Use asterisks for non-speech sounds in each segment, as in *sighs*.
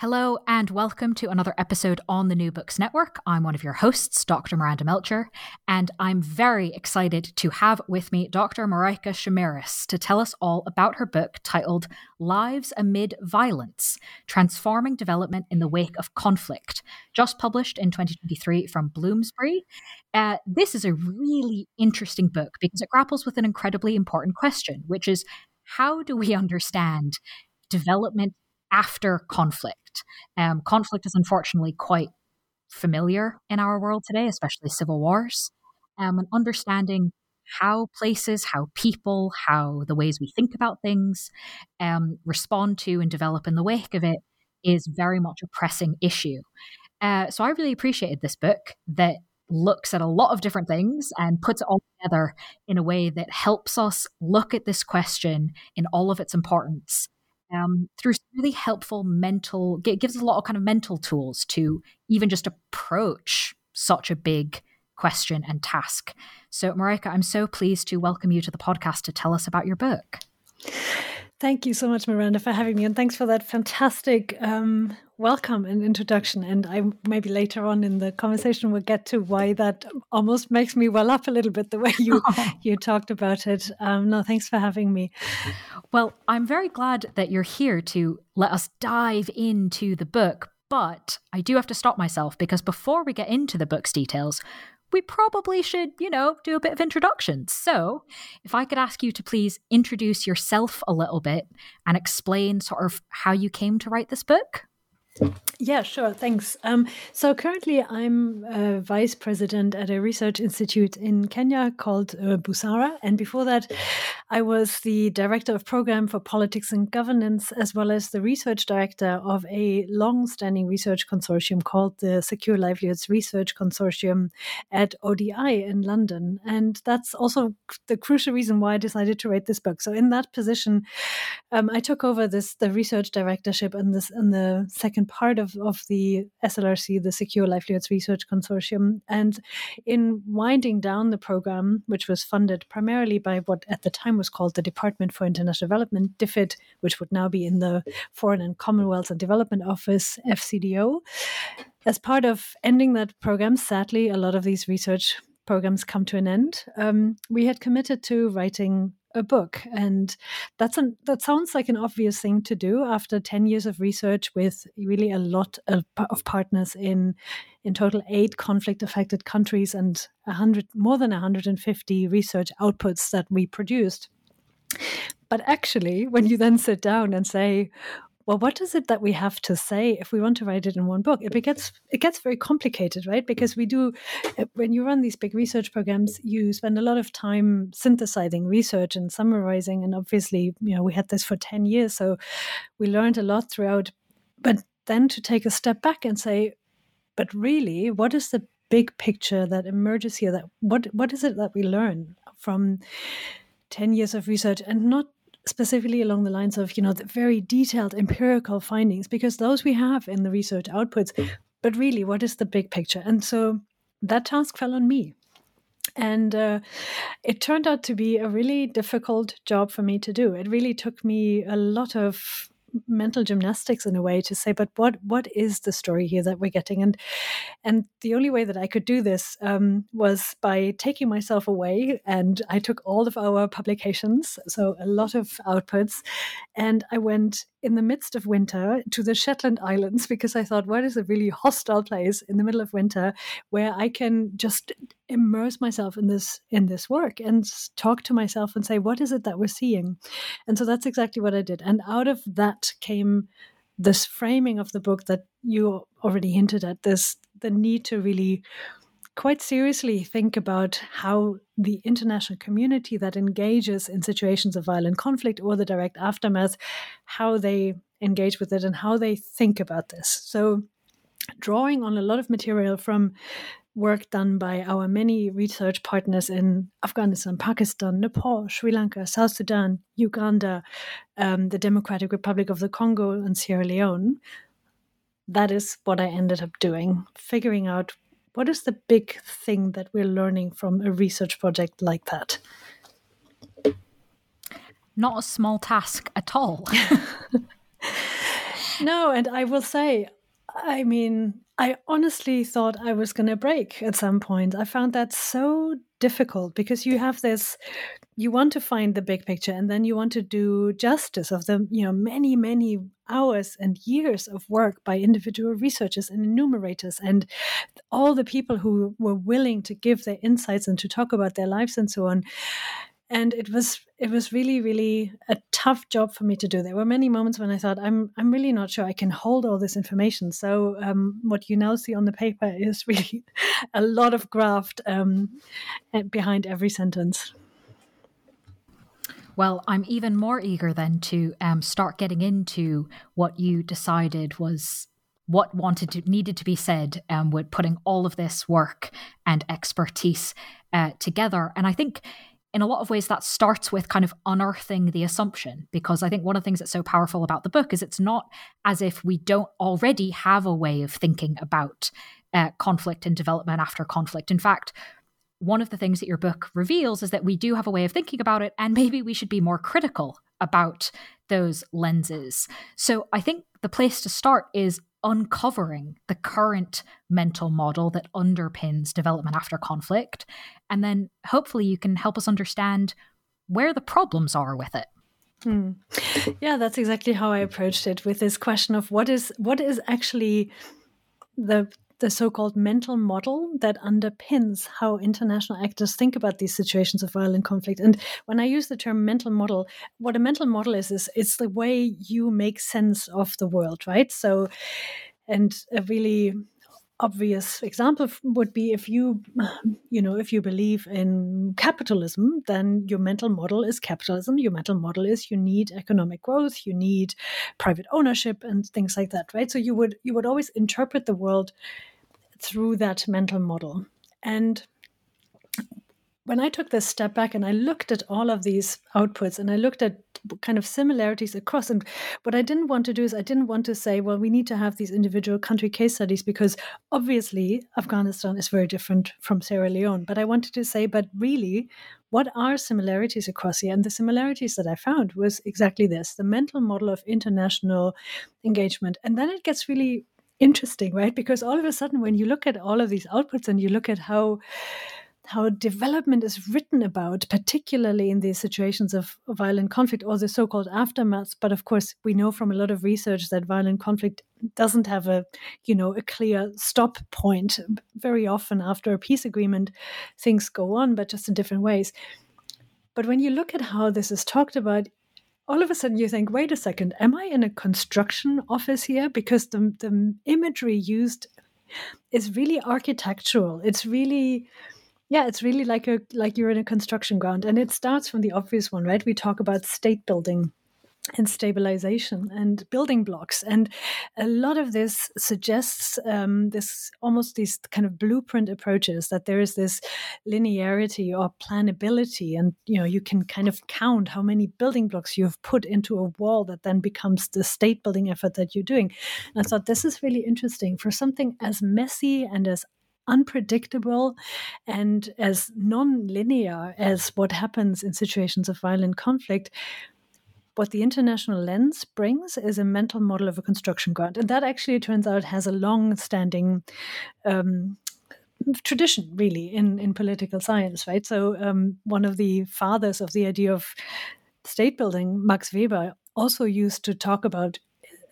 Hello, and welcome to another episode on the New Books Network. I'm one of your hosts, Dr. Miranda Melcher, and I'm very excited to have with me Dr. Mareike Schomerus to tell us all about her book titled Lives Amid Violence Transforming Development in the Wake of Conflict, just published in 2023 from Bloomsbury. Uh, this is a really interesting book because it grapples with an incredibly important question, which is how do we understand development after conflict. Um, conflict is unfortunately quite familiar in our world today, especially civil wars. Um, and understanding how places, how people, how the ways we think about things um, respond to and develop in the wake of it is very much a pressing issue. Uh, so I really appreciated this book that looks at a lot of different things and puts it all together in a way that helps us look at this question in all of its importance um, through really helpful mental, it gives a lot of kind of mental tools to even just approach such a big question and task. So, Mareike, I'm so pleased to welcome you to the podcast to tell us about your book. Thank you so much, Miranda, for having me, and thanks for that fantastic um, welcome and introduction. And I maybe later on in the conversation we'll get to why that almost makes me well up a little bit the way you *laughs* you talked about it. Um, no, thanks for having me. Well, I'm very glad that you're here to let us dive into the book. But I do have to stop myself because before we get into the book's details, we probably should, you know, do a bit of introductions. So, if I could ask you to please introduce yourself a little bit and explain sort of how you came to write this book. Yeah, sure. Thanks. Um, so currently, I'm a vice president at a research institute in Kenya called uh, Busara, and before that, I was the director of program for politics and governance, as well as the research director of a long-standing research consortium called the Secure Livelihoods Research Consortium at ODI in London. And that's also the crucial reason why I decided to write this book. So in that position, um, I took over this the research directorship and this in the second part of, of the SLRC, the Secure Livelihoods Research Consortium. And in winding down the program, which was funded primarily by what at the time was called the Department for International Development, DFID, which would now be in the Foreign and Commonwealth and Development Office, FCDO. As part of ending that program, sadly, a lot of these research programs come to an end. Um, we had committed to writing a book and that's an that sounds like an obvious thing to do after 10 years of research with really a lot of, of partners in in total eight conflict affected countries and 100 more than 150 research outputs that we produced. But actually when you then sit down and say well what is it that we have to say if we want to write it in one book? It gets it gets very complicated right? Because we do eh, when you run these big research programs you spend a lot of time synthesizing research and summarizing and obviously you know we had this for 10 years so we learned a lot throughout. But then to take a step back and say but really what is the big picture that emerges here that what what is it that we learn from 10 years of research? And not specifically along the lines of you know the very detailed empirical findings because those we have in the research outputs but really what is the big picture? And so that task fell on me. And uh, it turned out to be a really difficult job for me to do. It really took me a lot of mental gymnastics in a way to say but what what is the story here that we're getting? And and the only way that i could do this um, was by taking myself away and i took all of our publications so a lot of outputs and i went in the midst of winter to the Shetland Islands because I thought, what is a really hostile place in the middle of winter where I can just immerse myself in this in this work and talk to myself and say, what is it that we're seeing? And so that's exactly what I did. And out of that came this framing of the book that you already hinted at this the need to really quite seriously think about how the international community that engages in situations of violent conflict or the direct aftermath, how they engage with it and how they think about this. So, drawing on a lot of material from work done by our many research partners in Afghanistan, Pakistan, Nepal, Sri Lanka, South Sudan, Uganda, um, the Democratic Republic of the Congo, and Sierra Leone. That is what I ended up doing, figuring out what is the big thing that we're learning from a research project like that. Not a small task at all. *laughs* no, and I will say, I mean, I honestly thought I was going to break at some point. I found that so difficult because you have this you want to find the big picture and then you want to do justice of the you know many many hours and years of work by individual researchers and enumerators and all the people who were willing to give their insights and to talk about their lives and so on. And it was it was really really a tough job for me to do. There were many moments when i thought i'm i'm really not sure i can hold all this information. So um, what you now see on the paper is *laughs* really a lot of graft um, behind every sentence well, I'm even more eager then to um, start getting into what you decided was what wanted to needed to be said um, with putting all of this work and expertise uh, together. And I think in a lot of ways that starts with kind of unearthing the assumption because i think one of the things that's so powerful about the book is it's not as if we don't already have a way of thinking about uh, conflict and development after conflict in fact one of the things that your book reveals is that we do have a way of thinking about it and maybe we should be more critical about those lenses so i think the place to start is uncovering the current mental model that underpins development after conflict. And then hopefully you can help us understand where the problems are with it. Hmm. Yeah, that's exactly how I approached it with this question of what is what is actually the the so-called mental model that underpins how international actors think about these situations of violent conflict. And when I use the term mental model, what a mental model is is it's the way you make sense of the world, right? So, and a really obvious example would be if you *sighs* you know if you believe in capitalism then your mental model is capitalism your mental model is you need economic growth you need private ownership and things like that right so you would you would always interpret the world through that mental model. And when I took this step back and I looked at all of these outputs and I looked at kind of similarities across, and what I didn't want to do is I didn't want to say, well, we need to have these individual country case studies because obviously Afghanistan is very different from Sierra Leone. But I wanted to say, but really, what are similarities across here? And the similarities that I found was exactly this the mental model of international engagement. And then it gets really interesting, right? Because all of a sudden, when you look at all of these outputs and you look at how how development is written about, particularly in these situations of violent conflict or the so-called aftermaths. But of course, we know from a lot of research that violent conflict doesn't have a, you know, a clear stop point. Very often, after a peace agreement, things go on, but just in different ways. But when you look at how this is talked about, all of a sudden you think, wait a second, am I in a construction office here? Because the, the imagery used is really architectural. It's really, yeah, it's really like a like you're in a construction ground. And it starts from the obvious one, right? We talk about state building and stabilization and building blocks. And a lot of this suggests um, this almost these kind of blueprint approaches that there is this linearity or planability, and you know you can kind of count how many building blocks you have put into a wall that then becomes the state building effort that you're doing. And I thought this is really interesting for something as messy and as unpredictable and as non-linear as what happens in situations of violent conflict what the international lens brings is a mental model of a construction ground. And that actually turns out has a long standing um, tradition, really, in, in political science, right? So, um, one of the fathers of the idea of state building, Max Weber, also used to talk about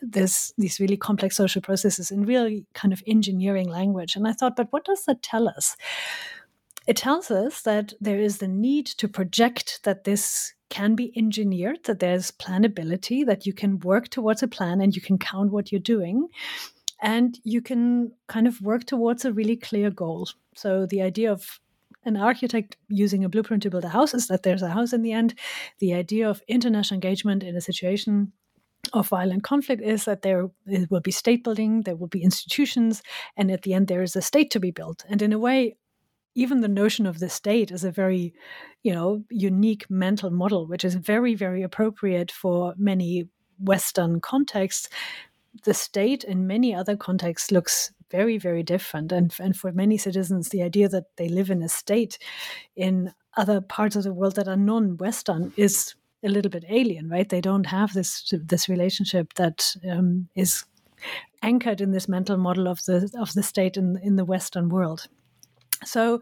this these really complex social processes in really kind of engineering language. And I thought, but what does that tell us? It tells us that there is the need to project that this can be engineered, that there's planability, that you can work towards a plan and you can count what you're doing. And you can kind of work towards a really clear goal. So the idea of an architect using a blueprint to build a house is that there's a house in the end. The idea of international engagement in a situation of violent conflict is that there will be state building, there will be institutions, and at the end there is a state to be built. And in a way, even the notion of the state is a very, you know, unique mental model, which is very, very appropriate for many Western contexts. The state in many other contexts looks very, very different. And, and for many citizens, the idea that they live in a state in other parts of the world that are non Western is a little bit alien, right? They don't have this this relationship that um, is anchored in this mental model of the of the state in in the Western world. So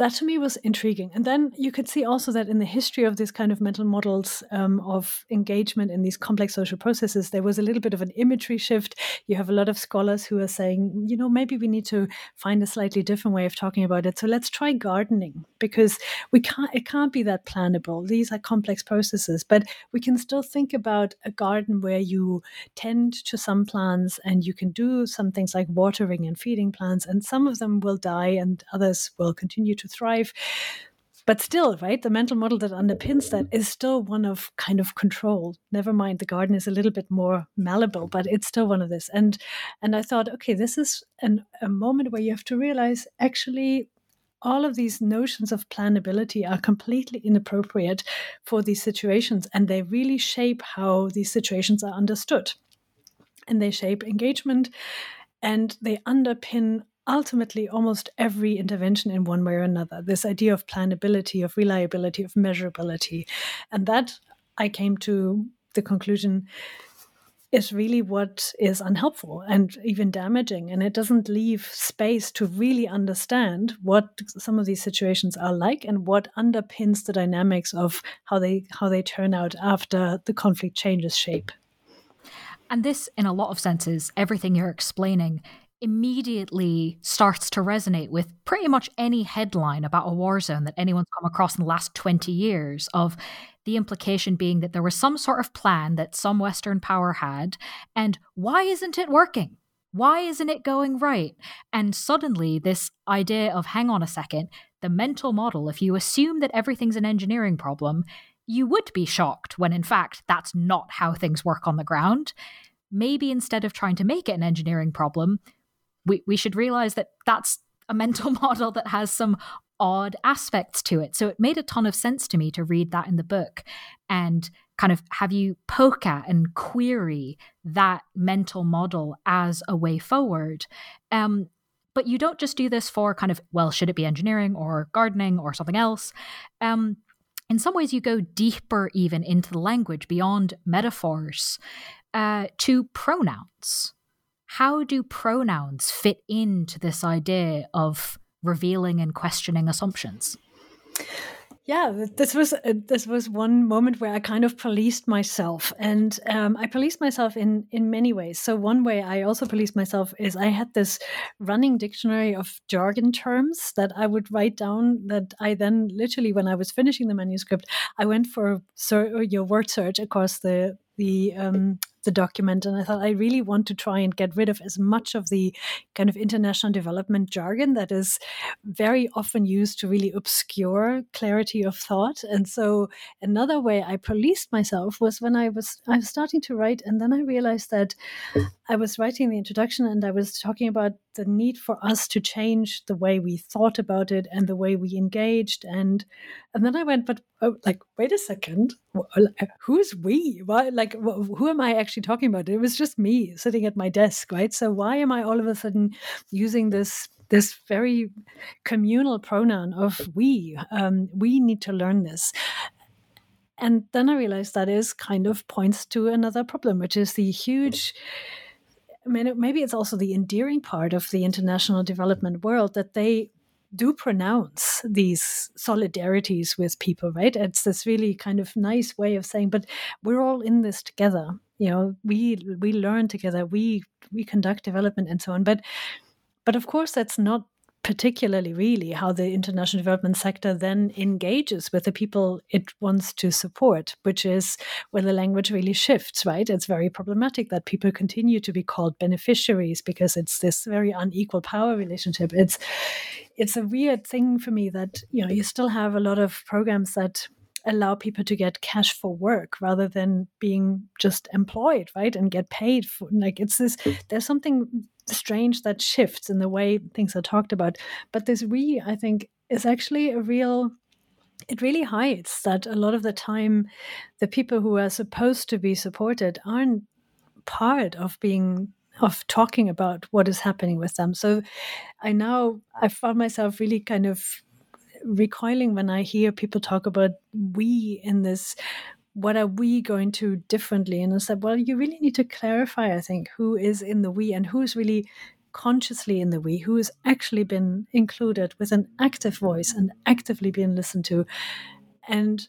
that to me was intriguing. And then you could see also that in the history of these kind of mental models um, of engagement in these complex social processes, there was a little bit of an imagery shift. You have a lot of scholars who are saying, you know, maybe we need to find a slightly different way of talking about it. So let's try gardening because we can't. It can't be that plannable. These are complex processes, but we can still think about a garden where you tend to some plants and you can do some things like watering and feeding plants, and some of them will die and others will continue to thrive. But still, right, the mental model that underpins that is still one of kind of control. Never mind, the garden is a little bit more malleable, but it's still one of this. And and I thought, okay, this is an, a moment where you have to realize actually all of these notions of planability are completely inappropriate for these situations and they really shape how these situations are understood and they shape engagement and they underpin ultimately almost every intervention in one way or another. This idea of planability, of reliability, of measurability. And that I came to the conclusion is really what is unhelpful and even damaging. And it doesn't leave space to really understand what some of these situations are like and what underpins the dynamics of how they how they turn out after the conflict changes shape. And this, in a lot of senses, everything you're explaining immediately starts to resonate with pretty much any headline about a war zone that anyone's come across in the last 20 years of the implication being that there was some sort of plan that some western power had and why isn't it working? Why isn't it going right? And suddenly this idea of hang on a second the mental model if you assume that everything's an engineering problem you would be shocked when in fact that's not how things work on the ground. Maybe instead of trying to make it an engineering problem we, we should realize that that's a mental *laughs* model that has some odd aspects to it. So it made a ton of sense to me to read that in the book and kind of have you poke at and query that mental model as a way forward. Um, but you don't just do this for kind of, well, should it be engineering or gardening or something else? Um, in some ways, you go deeper even into the language beyond metaphors uh, to pronouns how do pronouns fit into this idea of revealing and questioning assumptions? Yeah, this was uh, this was one moment where I kind of policed myself, and um, I policed myself in in many ways. So one way I also policed myself is I had this running dictionary of jargon terms that I would write down. That I then literally, when I was finishing the manuscript, I went for your word search across the the um, the document and i thought i really want to try and get rid of as much of the kind of international development jargon that is very often used to really obscure clarity of thought. And so another way i policed myself was when i was i was starting to write and then i realized that i was writing the introduction and i was talking about the need for us to change the way we thought about it and the way we engaged and and then i went but oh, like wait a second. Who's we? Why like who am i actually talking about it was just me sitting at my desk right so why am i all of a sudden using this this very communal pronoun of we um, we need to learn this and then i realized that is kind of points to another problem which is the huge I mean, maybe it's also the endearing part of the international development world that they do pronounce these solidarities with people, right? It's this really kind of nice way of saying, but we're all in this together. You know, we we learn together, we we conduct development and so on. But but of course that's not particularly really how the international development sector then engages with the people it wants to support, which is where the language really shifts, right? It's very problematic that people continue to be called beneficiaries because it's this very unequal power relationship. It's it's a weird thing for me that, you know, you still have a lot of programs that allow people to get cash for work rather than being just employed, right? And get paid for like it's this there's something strange that shifts in the way things are talked about. But this we, I think, is actually a real it really hides that a lot of the time the people who are supposed to be supported aren't part of being of talking about what is happening with them so i now i found myself really kind of recoiling when i hear people talk about we in this what are we going to differently and i said well you really need to clarify i think who is in the we and who's really consciously in the we, who has actually been included with an active voice and actively being listened to. And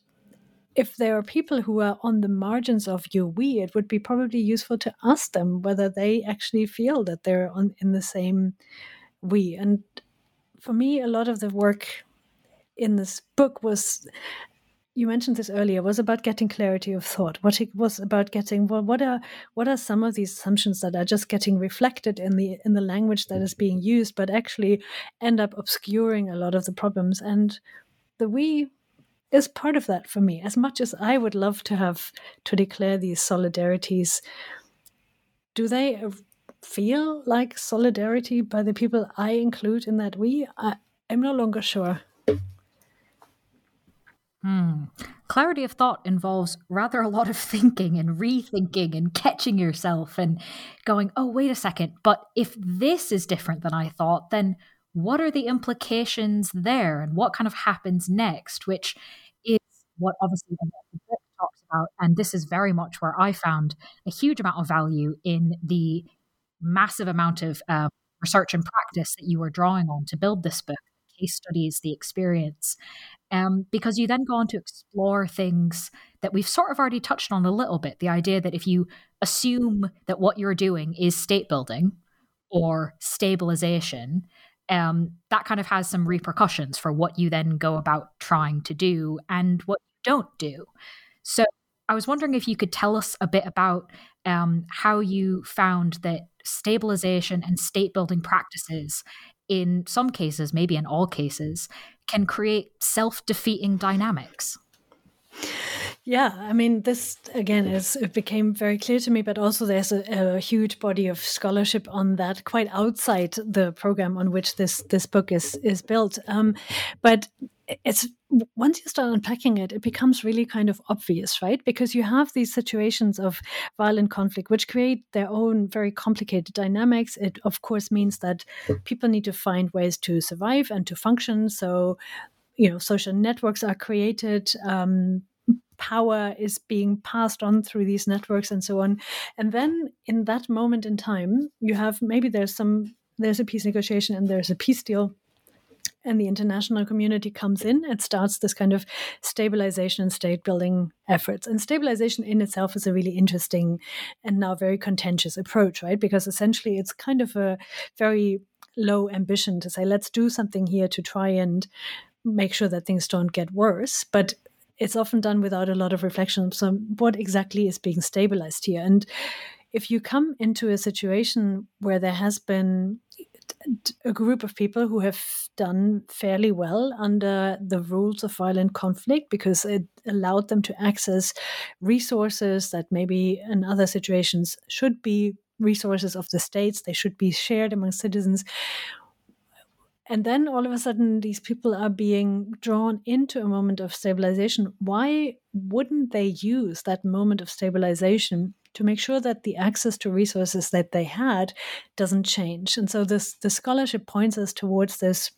if there are people who are on the margins of your we, it would be probably useful to ask them whether they actually feel that they're on in the same we. And for me, a lot of the work in this book was you mentioned this earlier was about getting clarity of thought. What it was about getting well what are what are some of these assumptions that are just getting reflected in the in the language that is being used but actually end up obscuring a lot of the problems? And the we is part of that for me. As much as i would love to have to declare these solidarities do they feel like solidarity by the people i include in that we? I, i'm no longer sure Hmm. Clarity of thought involves rather a lot of *laughs* thinking and rethinking and catching yourself and going, oh, wait a second, but if this is different than I thought, then what are the implications there and what kind of happens next? Which is what obviously the book talks about. And this is very much where I found a huge amount of value in the massive amount of uh, research and practice that you were drawing on to build this book case studies, the experience, um, because you then go on to explore things that we've sort of already touched on a little bit. The idea that if you assume that what you're doing is state building or stabilization, um, that kind of has some repercussions for what you then go about trying to do and what you don't do. So I was wondering if you could tell us a bit about um, how you found that stabilization and state building practices in some cases, maybe in all cases, can create self defeating dynamics. Yeah, I mean, this again is it became very clear to me, but also there's a, a, huge body of scholarship on that, quite outside the program on which this this book is is built. Um, but it's once you start unpacking it, it becomes really kind of obvious, right? Because you have these situations of violent conflict, which create their own very complicated dynamics. It, of course, means that people need to find ways to survive and to function. So, you know, social networks are created. Um, power is being passed on through these networks and so on. And then in that moment in time, you have maybe there's some there's a peace negotiation and there's a peace deal and the international community comes in and starts this kind of stabilization and state building efforts. And stabilization in itself is a really interesting and now very contentious approach, right? Because essentially it's kind of a very low ambition to say, let's do something here to try and make sure that things don't get worse. But it's often done without a lot of reflection So, what exactly is being stabilized here. And if you come into a situation where there has been a group of people who have done fairly well under the rules of violent conflict because it allowed them to access resources that maybe in other situations should be resources of the states, they should be shared among citizens. And then all of a sudden, these people are being drawn into a moment of stabilization. Why wouldn't they use that moment of stabilization to make sure that the access to resources that they had doesn't change. And so this the scholarship points us towards this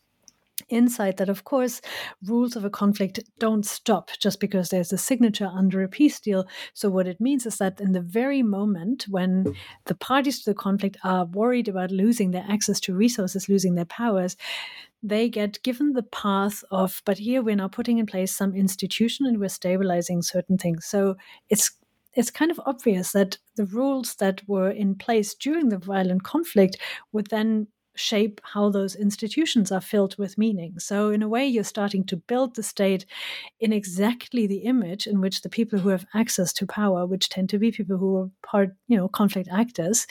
insight that of course rules of a conflict don't stop just because there's a signature under a peace deal. So what it means is that in the very moment when the parties to the conflict are worried about losing their access to resources losing their powers they get given the path of but here we're now putting in place some institution and we're stabilizing certain things. So it's it's kind of obvious that the rules that were in place during the violent conflict would then shape how those institutions are filled with meaning. So, in a way, you're starting to build the state in exactly the image in which the people who have access to power, which tend to be people who are part, you know, conflict actors,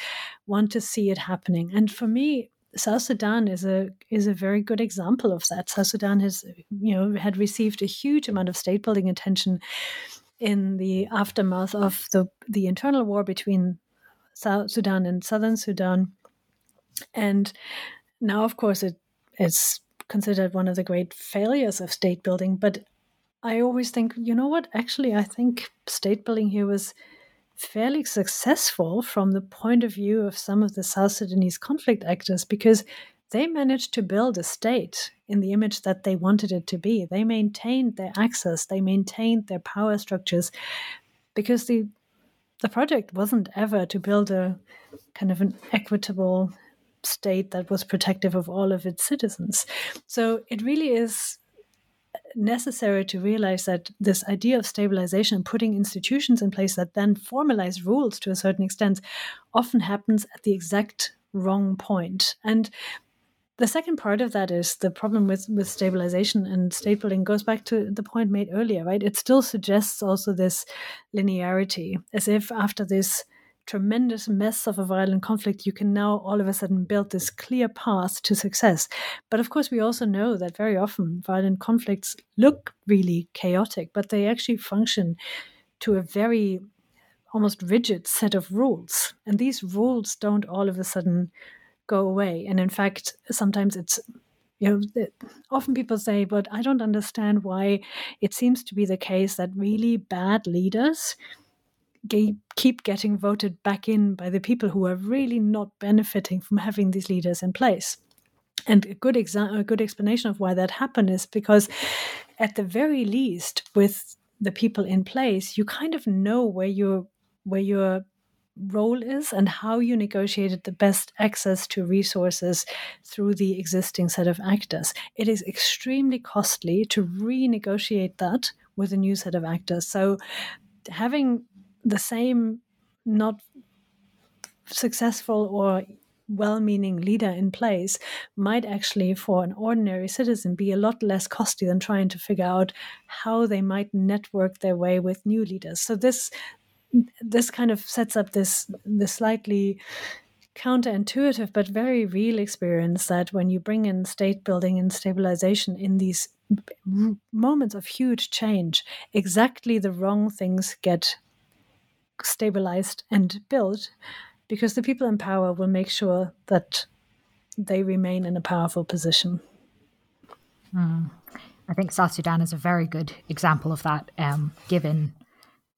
want to see it happening. And for me, South Sudan is a is a very good example of that. South Sudan has, you know, had received a huge amount of state building attention in the aftermath of the the internal war between South Sudan and Southern Sudan, and now, of course, it is considered one of the great failures of state building. But I always think, you know what? Actually, I think state building here was fairly successful from the point of view of some of the South Sudanese conflict actors because they managed to build a state in the image that they wanted it to be. They maintained their access, they maintained their power structures because the the project wasn't ever to build a kind of an equitable state that was protective of all of its citizens. So it really is necessary to realize that this idea of stabilization and putting institutions in place that then formalize rules to a certain extent often happens at the exact wrong point. And the second part of that is the problem with, with stabilization and state building goes back to the point made earlier, right? It still suggests also this linearity, as if after this tremendous mess of a violent conflict, you can now all of a sudden build this clear path to success. But of course, we also know that very often violent conflicts look really chaotic, but they actually function to a very almost rigid set of rules. And these rules don't all of a sudden go away. And in fact, sometimes it's you know, often people say, but I don't understand why it seems to be the case that really bad leaders keep getting voted back in by the people who are really not benefiting from having these leaders in place. And a good exa- a good explanation of why that happened is because, at the very least, with the people in place, you kind of know where your where your role is and how you negotiated the best access to resources through the existing set of actors. It is extremely costly to renegotiate that with a new set of actors. So having the same not successful or well meaning leader in place might actually, for an ordinary citizen, be a lot less costly than trying to figure out how they might network their way with new leaders. So, this this kind of sets up this this slightly counterintuitive but very real experience that when you bring in state building and stabilization in these moments of huge change exactly the wrong things get stabilized and built because the people in power will make sure that they remain in a powerful position. Mm. I think South Sudan is a very good example of that, um, given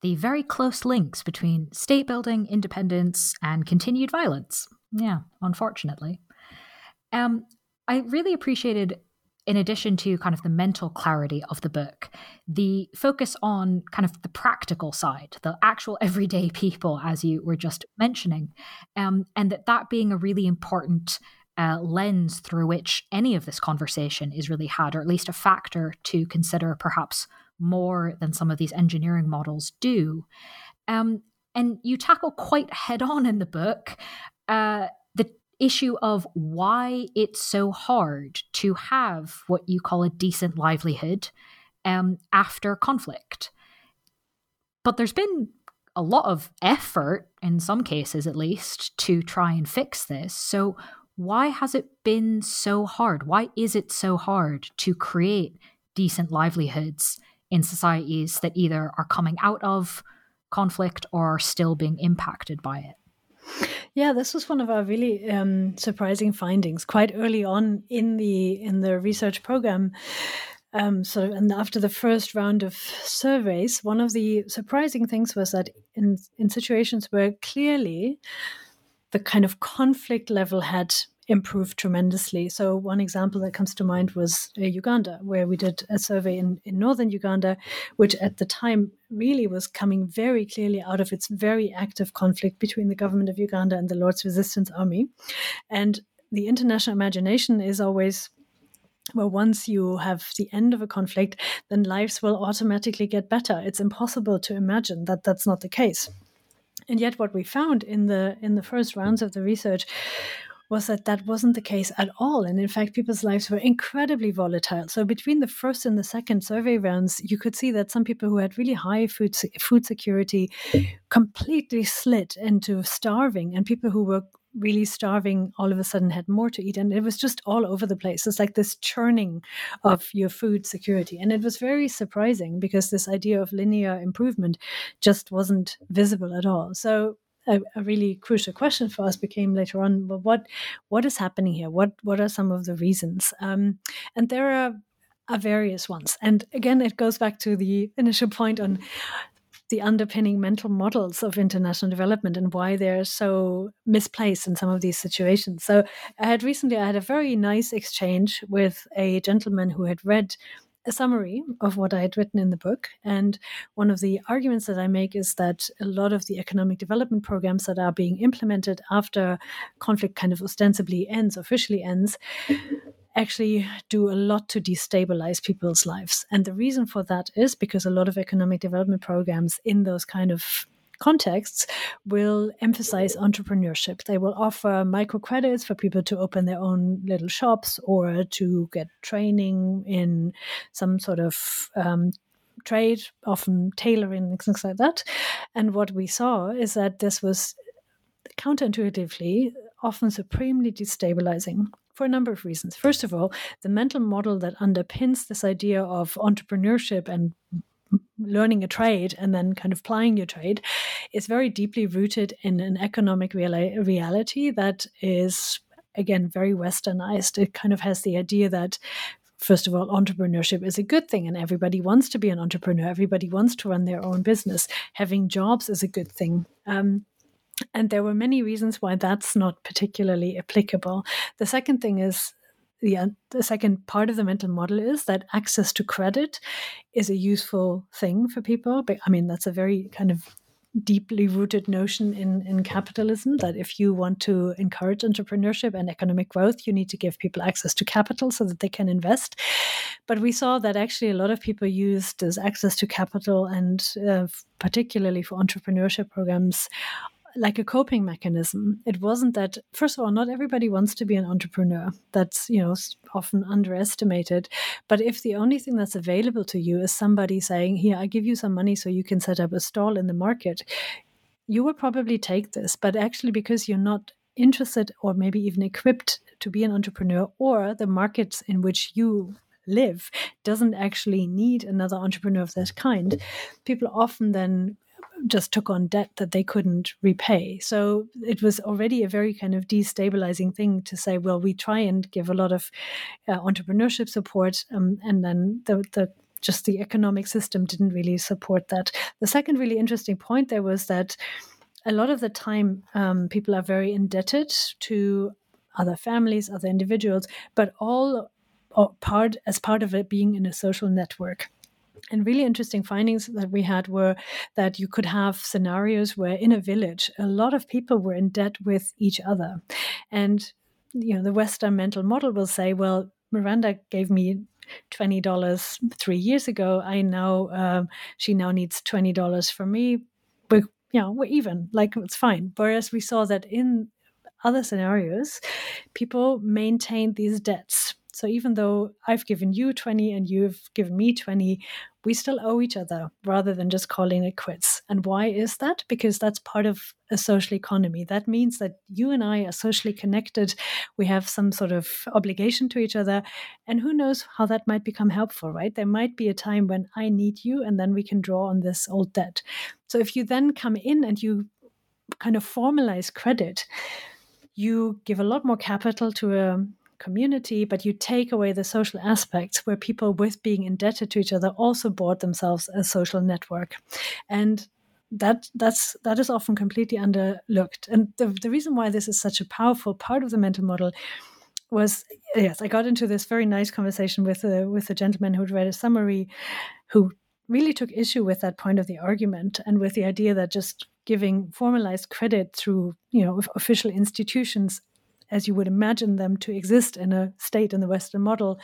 the very close links between state building, independence, and continued violence. Yeah, unfortunately. Um, I really appreciated in addition to kind of the mental clarity of the book, the focus on kind of the practical side, the actual everyday *laughs* people, as you were just mentioning, um, and that that being a really important uh, lens through which any of this conversation is really had, or at least a factor to consider perhaps more than some of these engineering models do. Um, and you tackle quite head on in the book uh, issue of why it's so hard to have what you call a decent livelihood um, after conflict. But there's been a lot of effort, in some cases at least, to try and fix this. So, why has it been so hard? Why is it so hard to create decent livelihoods in societies that either are coming out of conflict or are still being impacted by it? Yeah, this was one of our really um, surprising findings quite early on in the in the research program. Um, sort of, and after the first round of surveys, one of the surprising things was that in in situations where clearly the kind of conflict level had improved tremendously. So one example that comes to mind was uh, Uganda, where we did a survey in, in northern Uganda, which at the time really was coming very clearly out of its very active conflict between the government of Uganda and the Lord's Resistance Army. And the international imagination is always well, once you have the end of a conflict, then lives will automatically get better. It's impossible to imagine that that's not the case. And yet, what we found in the in the first rounds of the research was that that wasn't the case at all. And in fact, people's lives were incredibly volatile. So between the first and the second survey rounds, you could see that some people who had really high food food security completely slid into starving, and people who were really starving all of a sudden had more to eat and it was just all over the place it's like this churning of your food security and it was very surprising because this idea of linear improvement just wasn't visible at all so a, a, really crucial question for us became later on well, what what is happening here? What what are some of the reasons? Um, and there are, are various ones. And again it goes back to the initial point on the underpinning mental models of international development and why they're so misplaced in some of these situations. So I had recently I had a very nice exchange with a gentleman who had read a summary of what I had written in the book. And one of the arguments that I make is that a lot of the economic development programs that are being implemented after conflict kind of ostensibly ends, officially ends, actually do a lot to destabilize people's lives. And the reason for that is because a lot of economic development programs in those kind of contexts will emphasize entrepreneurship. They will offer microcredits for people to open their own little shops or to get training in some sort of um, trade, often tailoring and things like that. And what we saw is that this was counterintuitively often supremely destabilizing for a number of reasons. First of all, the mental model that underpins this idea of entrepreneurship and learning a trade and then kind of plying your trade is very deeply rooted in an economic reali- reality that is again very westernized it kind of has the idea that first of all, entrepreneurship is a good thing and everybody wants to be an entrepreneur. Everybody wants to run their own business. Having jobs is a good thing. Um, and there were many reasons why that's not particularly applicable. The second thing is uh, the second part of the mental model is that access to credit is a useful thing for people. But I mean, that's a very kind of deeply rooted notion in, in capitalism that if you want to encourage entrepreneurship and economic growth, you need to give people access to capital so that they can invest. But we saw that actually a lot of people used this access to capital and uh, particularly for entrepreneurship programs like a coping mechanism. It wasn't that, first of all, not everybody wants to be an entrepreneur. That's, you know, often underestimated. But if the only thing that's available to you is somebody saying, here, I give you some money so you can set up a stall in the market, you will probably take this. But actually, because you're not interested or maybe even equipped to be an entrepreneur, or the markets in which you live doesn't actually need another entrepreneur of that kind, people often then just took on debt that they couldn't repay. So it was already a very kind of destabilizing thing to say, well, we try and give a lot of uh, entrepreneurship support, um, and then the, the just the economic system didn't really support that. The second really interesting point there was that a lot of the time um, people are very indebted to other families, other individuals, but all part as part of it being in a social network. And really interesting findings that we had were that you could have scenarios where in a village, a lot of people were in debt with each other. And, you know, the Western mental model will say, well, Miranda gave me twenty dollars three years ago. I now um, she now needs twenty dollars from me. We're you know we're even. Like it's fine. Whereas we saw that in other scenarios, people maintained these debts so even though I've given you 20 and you've given me 20, we still owe each other rather than just calling it quits. And why is that? Because that's part of a social economy. That means that you and I are socially connected. We have some sort of obligation to each other. And who knows how that might become helpful, right? There might be a time when I need you and then we can draw on this old debt. So if you then come in and you kind of formalize credit, you give a lot more capital to a community, but you take away the social aspects where people, with being indebted to each other, also board themselves a social network. And that that's that is often completely underlooked. And the, the reason why this is such a powerful part of the mental model was yes, I got into this very nice conversation with a with a gentleman who'd read a summary who really took issue with that point of the argument and with the idea that just giving formalized credit through you know official institutions as you would imagine them to exist in a state in the Western model,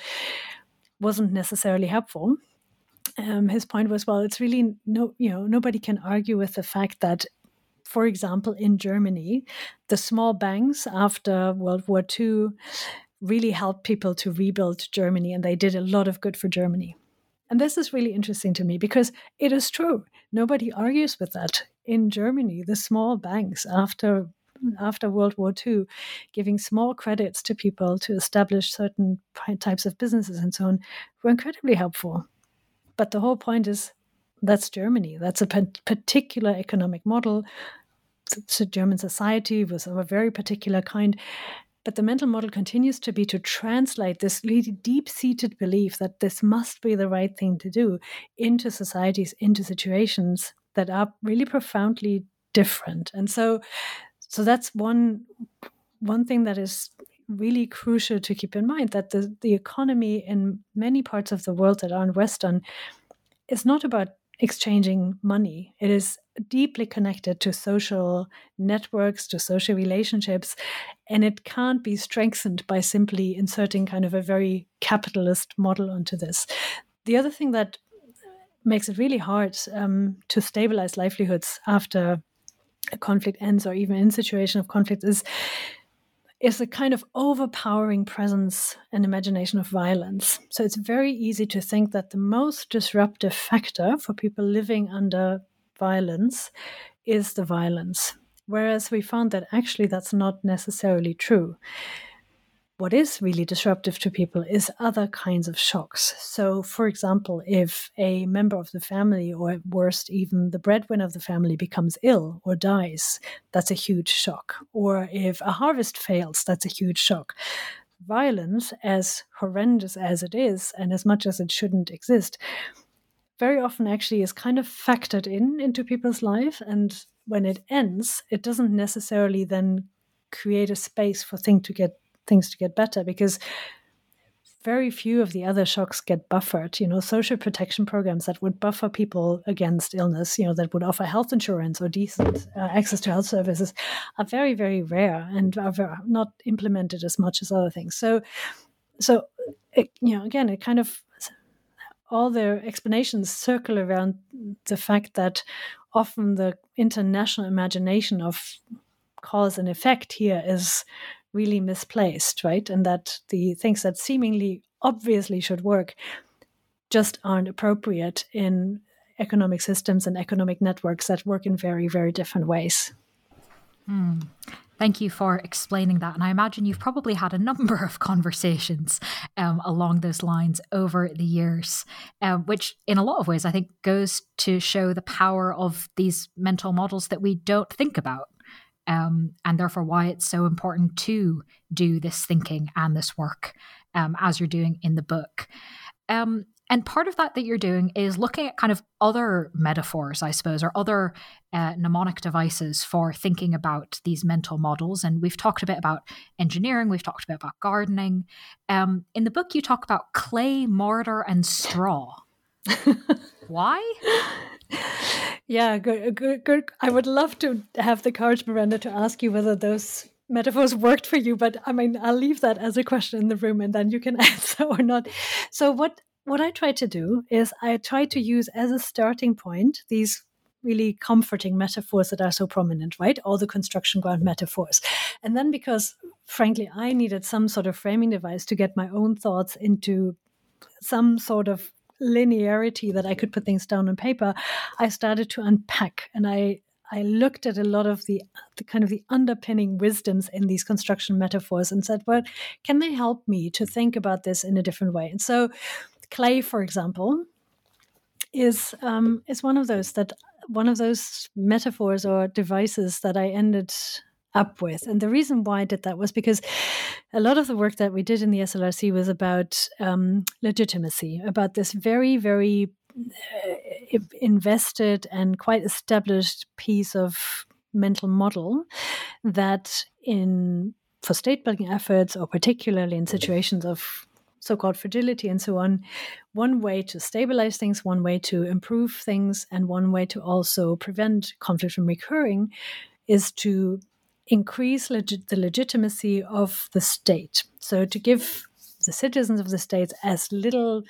wasn't necessarily helpful. Um, his point was, well, it's really no, you know, nobody can argue with the fact that for example, in Germany, the small banks after World War II really helped people to rebuild Germany, and they did a lot of good for Germany. And this is really interesting to me because it is true. Nobody argues with that. In Germany, the small banks after after World War II, giving small credits to people to establish certain types of businesses and so on, were incredibly helpful. But the whole point is that's Germany. That's a particular economic model. A German society was of a very particular kind. But the mental model continues to be to translate this really deep seated belief that this must be the right thing to do into societies, into situations that are really profoundly different. And so, so that's one one thing that is really crucial to keep in mind that the, the economy in many parts of the world that aren't Western is not about exchanging money. It is deeply connected to social networks, to social relationships, and it can't be strengthened by simply inserting kind of a very capitalist model onto this. The other thing that makes it really hard um, to stabilize livelihoods after a conflict ends or even in situation of conflict is is a kind of overpowering presence and imagination of violence. So it's very easy to think that the most disruptive factor for people living under violence is the violence. Whereas we found that actually that's not necessarily true. What is really disruptive to people is other kinds of shocks. So, for example, if a member of the family, or at worst, even the breadwinner of the family, becomes ill or dies, that's a huge shock. Or if a harvest fails, that's a huge shock. Violence, as horrendous as it is, and as much as it shouldn't exist, very often actually is kind of factored in into people's life. And when it ends, it doesn't necessarily then create a space for things to get things to get better because very few of the other shocks get buffered. You know, social protection programs that would buffer people against illness, you know, that would offer health insurance or decent uh, access to health services are very, very rare and are not implemented as much as other things. So, so it, you know, again, it kind of all the explanations circle around the fact that often the international imagination of cause and effect here is really misplaced, right? And that the things that seemingly obviously should work just aren't appropriate in economic systems and economic networks that work in very, very different ways. Hmm. Thank you for explaining that. And I imagine you've probably had a number of *laughs* conversations um, along those lines over the years, um, which in a lot of ways I think goes to show the power of these mental models that we don't think about um, and therefore why it's so important to do this thinking and this work um, as you're doing in the book. Um, and part of that that you're doing is looking at kind of other metaphors, I suppose, or other uh, mnemonic devices for thinking about these mental models. And we've talked a bit about engineering, we've talked a bit about gardening. Um, in the book, you talk about clay, mortar, and straw. *laughs* Why? Yeah, good, good, good. I would love to have the courage, Miranda, to ask you whether those metaphors worked for you. But I mean, I'll leave that as a question in the room, and then you can *laughs* answer or not. So, what what I try to do is I try to use as a starting point these really comforting metaphors that are so prominent, right? All the construction ground metaphors. And then because frankly, I needed some sort of framing device to get my own thoughts into some sort of linearity that I could put things down on paper, I started to unpack and I I looked at a lot of the, the kind of the underpinning wisdoms in these construction metaphors and said, well, can they help me to think about this in a different way? And so, clay, for example, is um, is one of those that one of those metaphors or devices that I ended up with. And the reason why I did that was because a lot of the work that we did in the SLRC was about um, legitimacy, about this very, very uh, invested and quite established piece of mental model that in for state building efforts or particularly in situations of so-called fragility and so on one way to stabilize things one way to improve things and one way to also prevent conflict from recurring is to increase legit- the legitimacy of the state. So, to give the citizens of the state as little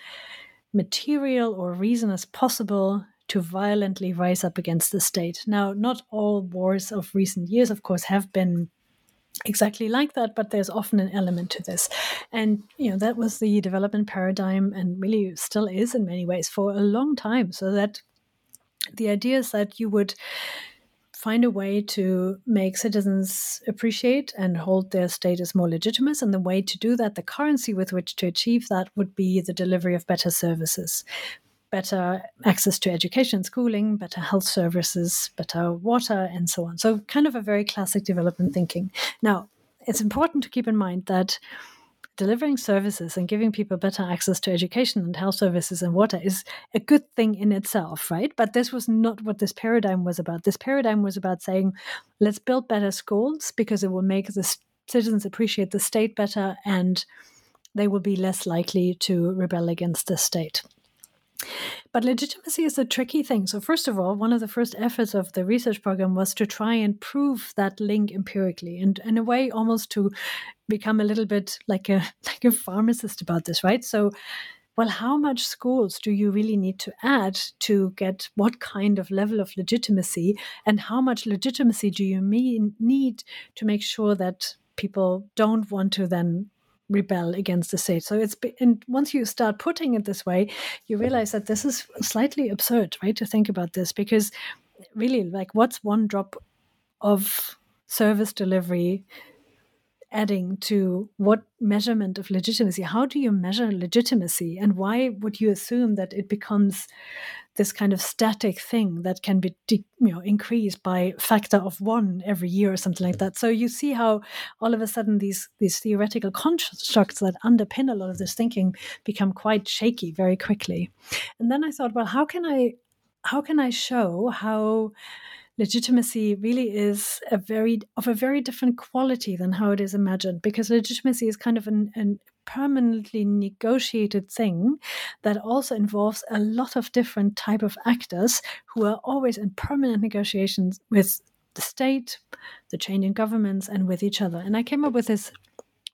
material or reason as possible to violently rise up against the state. Now, not all wars of recent years, of course, have been exactly like that but there's often an element to this and you know that was the development paradigm and really still is in many ways for a long time so that the idea is that you would find a way to make citizens appreciate and hold their status more legitimate. And the way to do that, the currency with which to achieve that, would be the delivery of better services. Better access to education, schooling, better health services, better water, and so on. So, kind of a very classic development thinking. Now, it's important to keep in mind that delivering services and giving people better access to education and health services and water is a good thing in itself, right? But this was not what this paradigm was about. This paradigm was about saying, let's build better schools because it will make the citizens appreciate the state better and they will be less likely to rebel against the state. But legitimacy is a tricky thing. So, first of all, one of the first efforts of the research program was to try and prove that link empirically, and in a way, almost to become a little bit like a *laughs* like a pharmacist about this, right? So, well, how much schools do you really need to add to get what kind of level of legitimacy, and how much legitimacy do you mean, need to make sure that people don't want to then rebel against the state. So it's and once you start putting it this way, you realize that this is slightly absurd, right? To think about this because really, like, what's one drop of service delivery adding to what measurement of legitimacy? How do you measure legitimacy, and why would you assume that it becomes this kind of static thing that can be de- you know increased by factor of one every year or something like that. So you see how all of a sudden these these theoretical constructs that underpin a lot of this thinking become quite shaky very quickly. And then I thought, well, how can I how can I show how legitimacy really is a very of a very different quality than how it is imagined because legitimacy is kind of an, an permanently negotiated thing that also involves a lot of different type of actors who are always in permanent negotiations with the state, the changing governments, and with each other. And I came up with this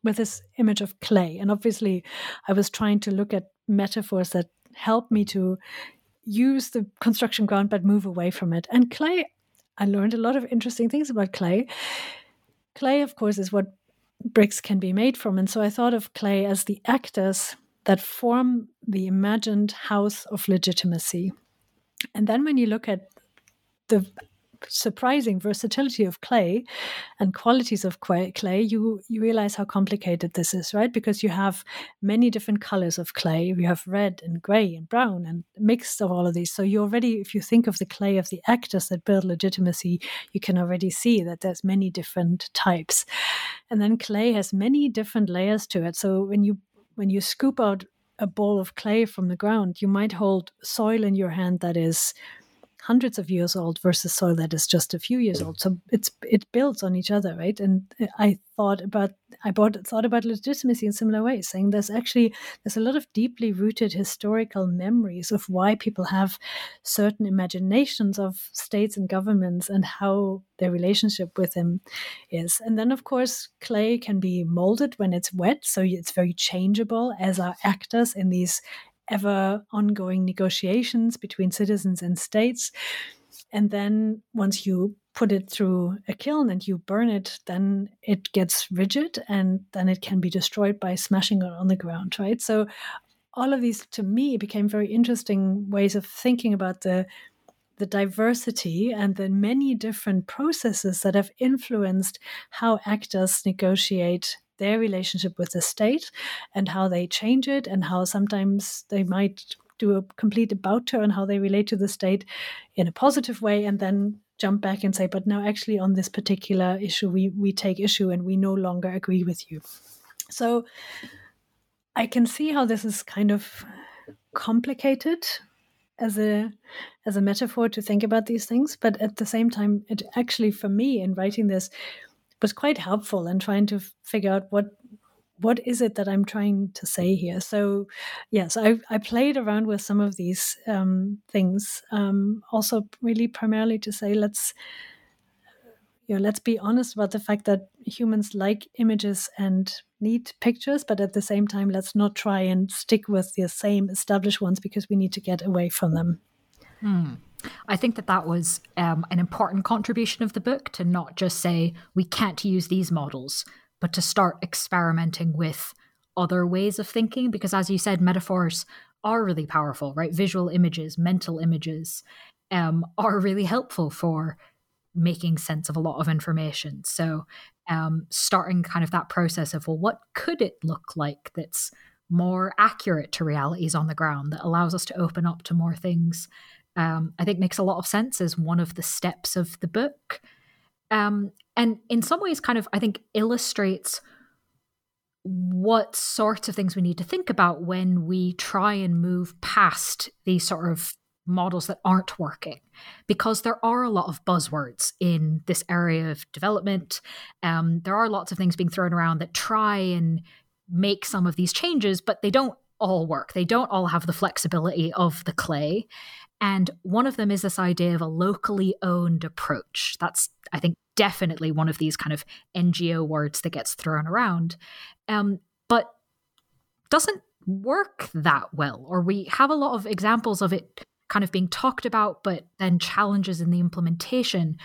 with this image of clay. And obviously, I was trying to look at metaphors that help me to use the construction ground but move away from it. And clay, I learned a lot of interesting things about clay. Clay, of course, is what bricks can be made from. And so I thought of clay as the actors that form the imagined house of legitimacy. And then when you look at the surprising versatility of clay and qualities of clay, you you realize how complicated this is, right? Because you have many different colors of clay. You have red and gray and brown and mixed of all of these. So you already, if you think of the clay of the actors that build legitimacy, you can already see that there's many different types. And then clay has many different layers to it. So when you when you scoop out a ball of clay from the ground, you might hold soil in your hand that is hundreds of years old versus soil that is just a few years mm. old. So it's it builds on each other, right? And I thought about I bought, thought about legitimacy in similar ways, saying there's actually there's a lot of deeply rooted historical memories of why people have certain imaginations of states and governments and how their relationship with them is. And then of course clay can be molded when it's wet, so it's very changeable as are actors in these ever ongoing negotiations between citizens and states. And then once you put it through a kiln and you burn it, then it gets rigid and then it can be destroyed by smashing it on the ground, right? So all of these to me became very interesting ways of thinking about the the diversity and the many different processes that have influenced how actors negotiate their relationship with the state and how they change it and how sometimes they might do a complete about turn how they relate to the state in a positive way and then jump back and say but no actually on this particular issue we we take issue and we no longer agree with you. So i can see how this is kind of complicated as a as a metaphor to think about these things but at the same time it actually for me in writing this was quite helpful in trying to figure out what what is it that I'm trying to say here? So, yes, I, I played around with some of these um, things. Um, also, really primarily to say let's you know let's be honest about the fact that humans like images and need pictures, but at the same time, let's not try and stick with the same established ones because we need to get away from them. Hmm. I think that that was um, an important contribution of the book to not just say we can't use these models, but to start experimenting with other ways of thinking. Because as you said, metaphors are really powerful, right? Visual images, mental images um, are really helpful for making sense of a lot of information. So, um, starting kind of that process of, well, what could it look like that's more accurate to realities on the ground that allows us to open up to more things um, I think makes a lot of sense as one of the steps of the book. Um, and in some ways, kind of, I think, illustrates what sorts of things we need to think about when we try and move past these sort of models that aren't working because there are a lot of buzzwords in this area of development um, there are lots of things being thrown around that try and make some of these changes but they don't all work they don't all have the flexibility of the clay and one of them is this idea of a locally owned approach. That's, I think, definitely one of these kind of NGO words that gets thrown around, um, but doesn't work that well. Or we have a lot of examples of it kind of being talked about, but then challenges in the implementation.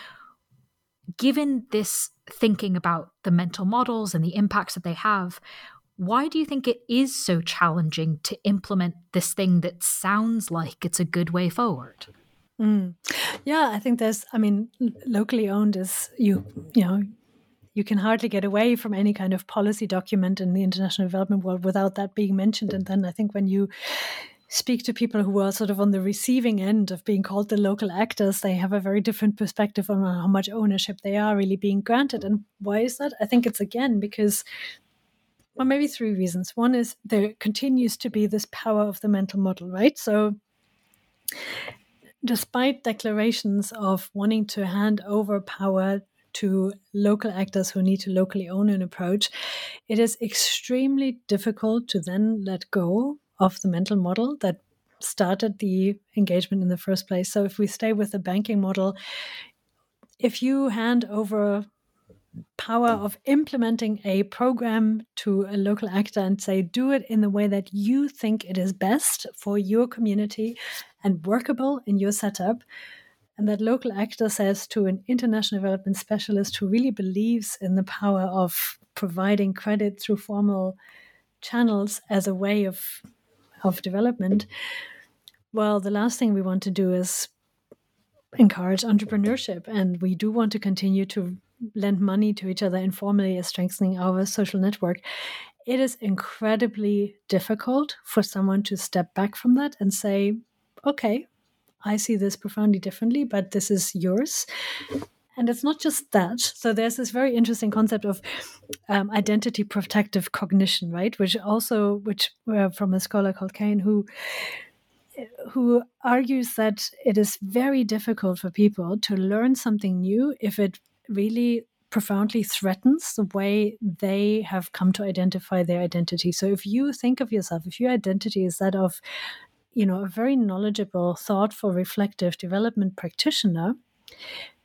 Given this thinking about the mental models and the impacts that they have, why do you think it is so challenging to implement this thing that sounds like it's a good way forward? Mm. Yeah, I think there's, I mean, locally owned is you, you know, you can hardly get away from any kind of policy document in the international development world without that being mentioned. And then I think when you speak to people who are sort of on the receiving end of being called the local actors, they have a very different perspective on how much ownership they are really being granted. And why is that? I think it's again because well, maybe three reasons. One is there continues to be this power of the mental model, right? So, despite declarations of wanting to hand over power to local actors who need to locally own an approach, it is extremely difficult to then let go of the mental model that started the engagement in the first place. So, if we stay with the banking model, if you hand over power of implementing a program to a local actor and say, do it in the way that you think it is best for your community and workable in your setup. And that local actor says to an international development specialist who really believes in the power of providing credit through formal channels as a way of of development. Well, the last thing we want to do is encourage entrepreneurship, and we do want to continue to lend money to each other informally as strengthening our social network, it is incredibly difficult for someone to step back from that and say, okay, I see this profoundly differently, but this is yours. And it's not just that. So there's this very interesting concept of um, identity protective cognition, right? Which also, which uh, from a scholar called Kahan, who who argues that it is very difficult for people to learn something new if it really profoundly threatens the way they have come to identify their identity. So if you think of yourself, if your identity is that of, you know, a very knowledgeable, thoughtful, reflective development practitioner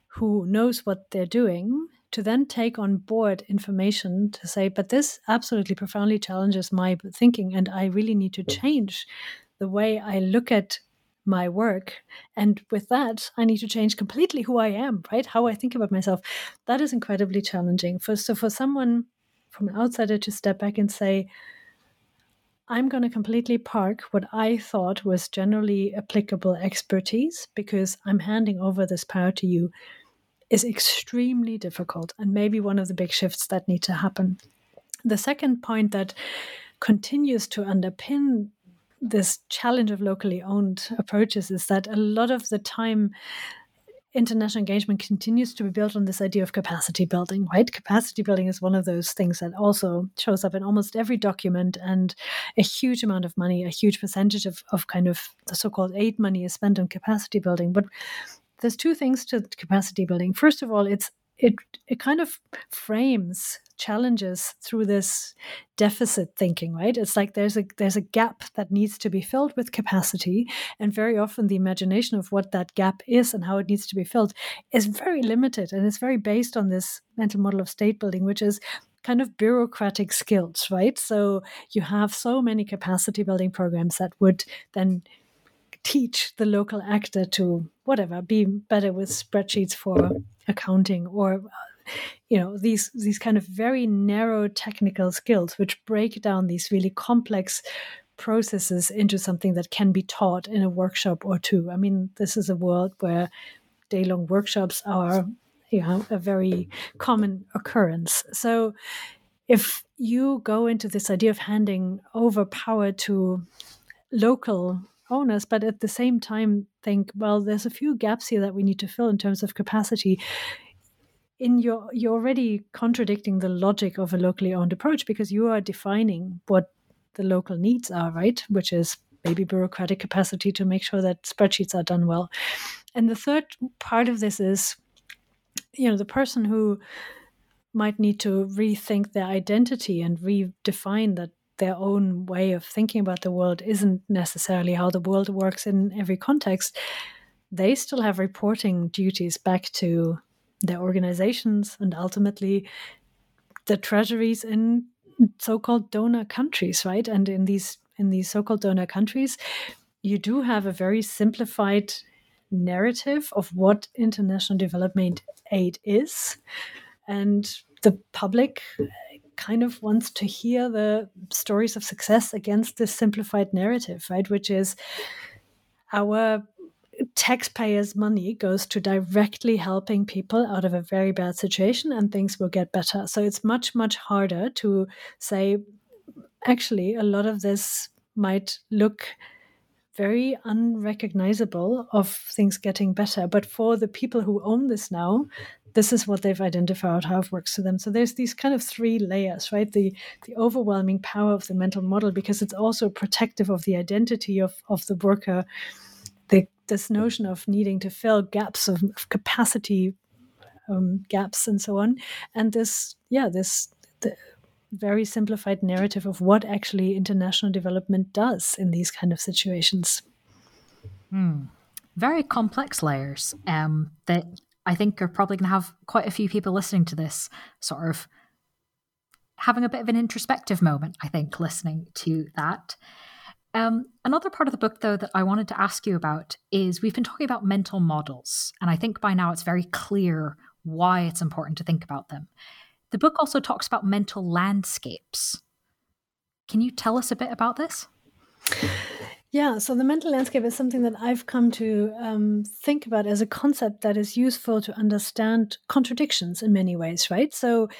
who knows what they're doing, to then take on board information to say, but this absolutely profoundly challenges my thinking, and I really need to change the way I look at my work. And with that, I need to change completely who I am, right? How I think about myself. That is incredibly challenging. For so for someone from an outsider to step back and say, I'm going to completely park what I thought was generally applicable expertise because I'm handing over this power to you is extremely difficult and maybe one of the big shifts that need to happen. The second point that continues to underpin this challenge of locally owned approaches is that a lot of the time international engagement continues to be built on this idea of capacity building, right? Capacity building is one of those things that also shows up in almost every document, and a huge amount of money, a huge percentage of, of kind of the so called aid money is spent on capacity building. But there's two things to capacity building. First of all, it's it it kind of frames challenges through this deficit thinking right? It's like there's a there's a gap that needs to be filled with capacity and very often the imagination of what that gap is and how it needs to be filled is very limited and it's very based on this mental model of state building which is kind of bureaucratic skills right? So you have so many capacity building programs that would then teach the local actor to whatever be better with spreadsheets for accounting or *laughs* you know these these kind of very narrow technical skills which break down these really complex processes into something that can be taught in a workshop or two i mean this is a world where day long workshops are you know a very common occurrence so if you go into this idea of handing over power to local owners, but at the same time think, well, there's a few gaps here that we need to fill in terms of capacity. In your, you're already contradicting the logic of a locally owned approach because you are defining what the local needs are, right? Which is maybe bureaucratic capacity to make sure that spreadsheets are done well. And the third part of this is, you know, the person who might need to rethink their identity and redefine that their own way of thinking about the world isn't necessarily how the world works in every context, they still have reporting duties back to their organizations and ultimately the treasuries in so-called donor countries, right? And in these in these so-called donor countries, you do have a very simplified narrative of what international development aid is. And the public kind of wants to hear the stories of success against this simplified narrative, right? Which is our taxpayers' money goes to directly helping people out of a very bad situation and things will get better. So it's much, much harder to say, actually, a lot of this might look very unrecognizable of things getting better. But for the people who own this now, this is what they've identified how it works to them so there's these kind of three layers right the the overwhelming power of the mental model because it's also protective of the identity of of the worker this notion of needing to fill gaps of, of capacity um, gaps and so on and this yeah this the, very simplified narrative of what actually international development does in these kind of situations. Hmm. Very complex layers um, that I think are probably going to have quite a few people listening to this sort of having a bit of an introspective moment, I think, listening to that. Um, another part of the book, though, that I wanted to ask you about is we've been talking about mental models, and I think by now it's very clear why it's important to think about them. The book also talks about mental landscapes. Can you tell us a bit about this? Yeah, so the mental landscape is something that I've come to um, think about as a concept that is useful to understand contradictions in many ways, right? So,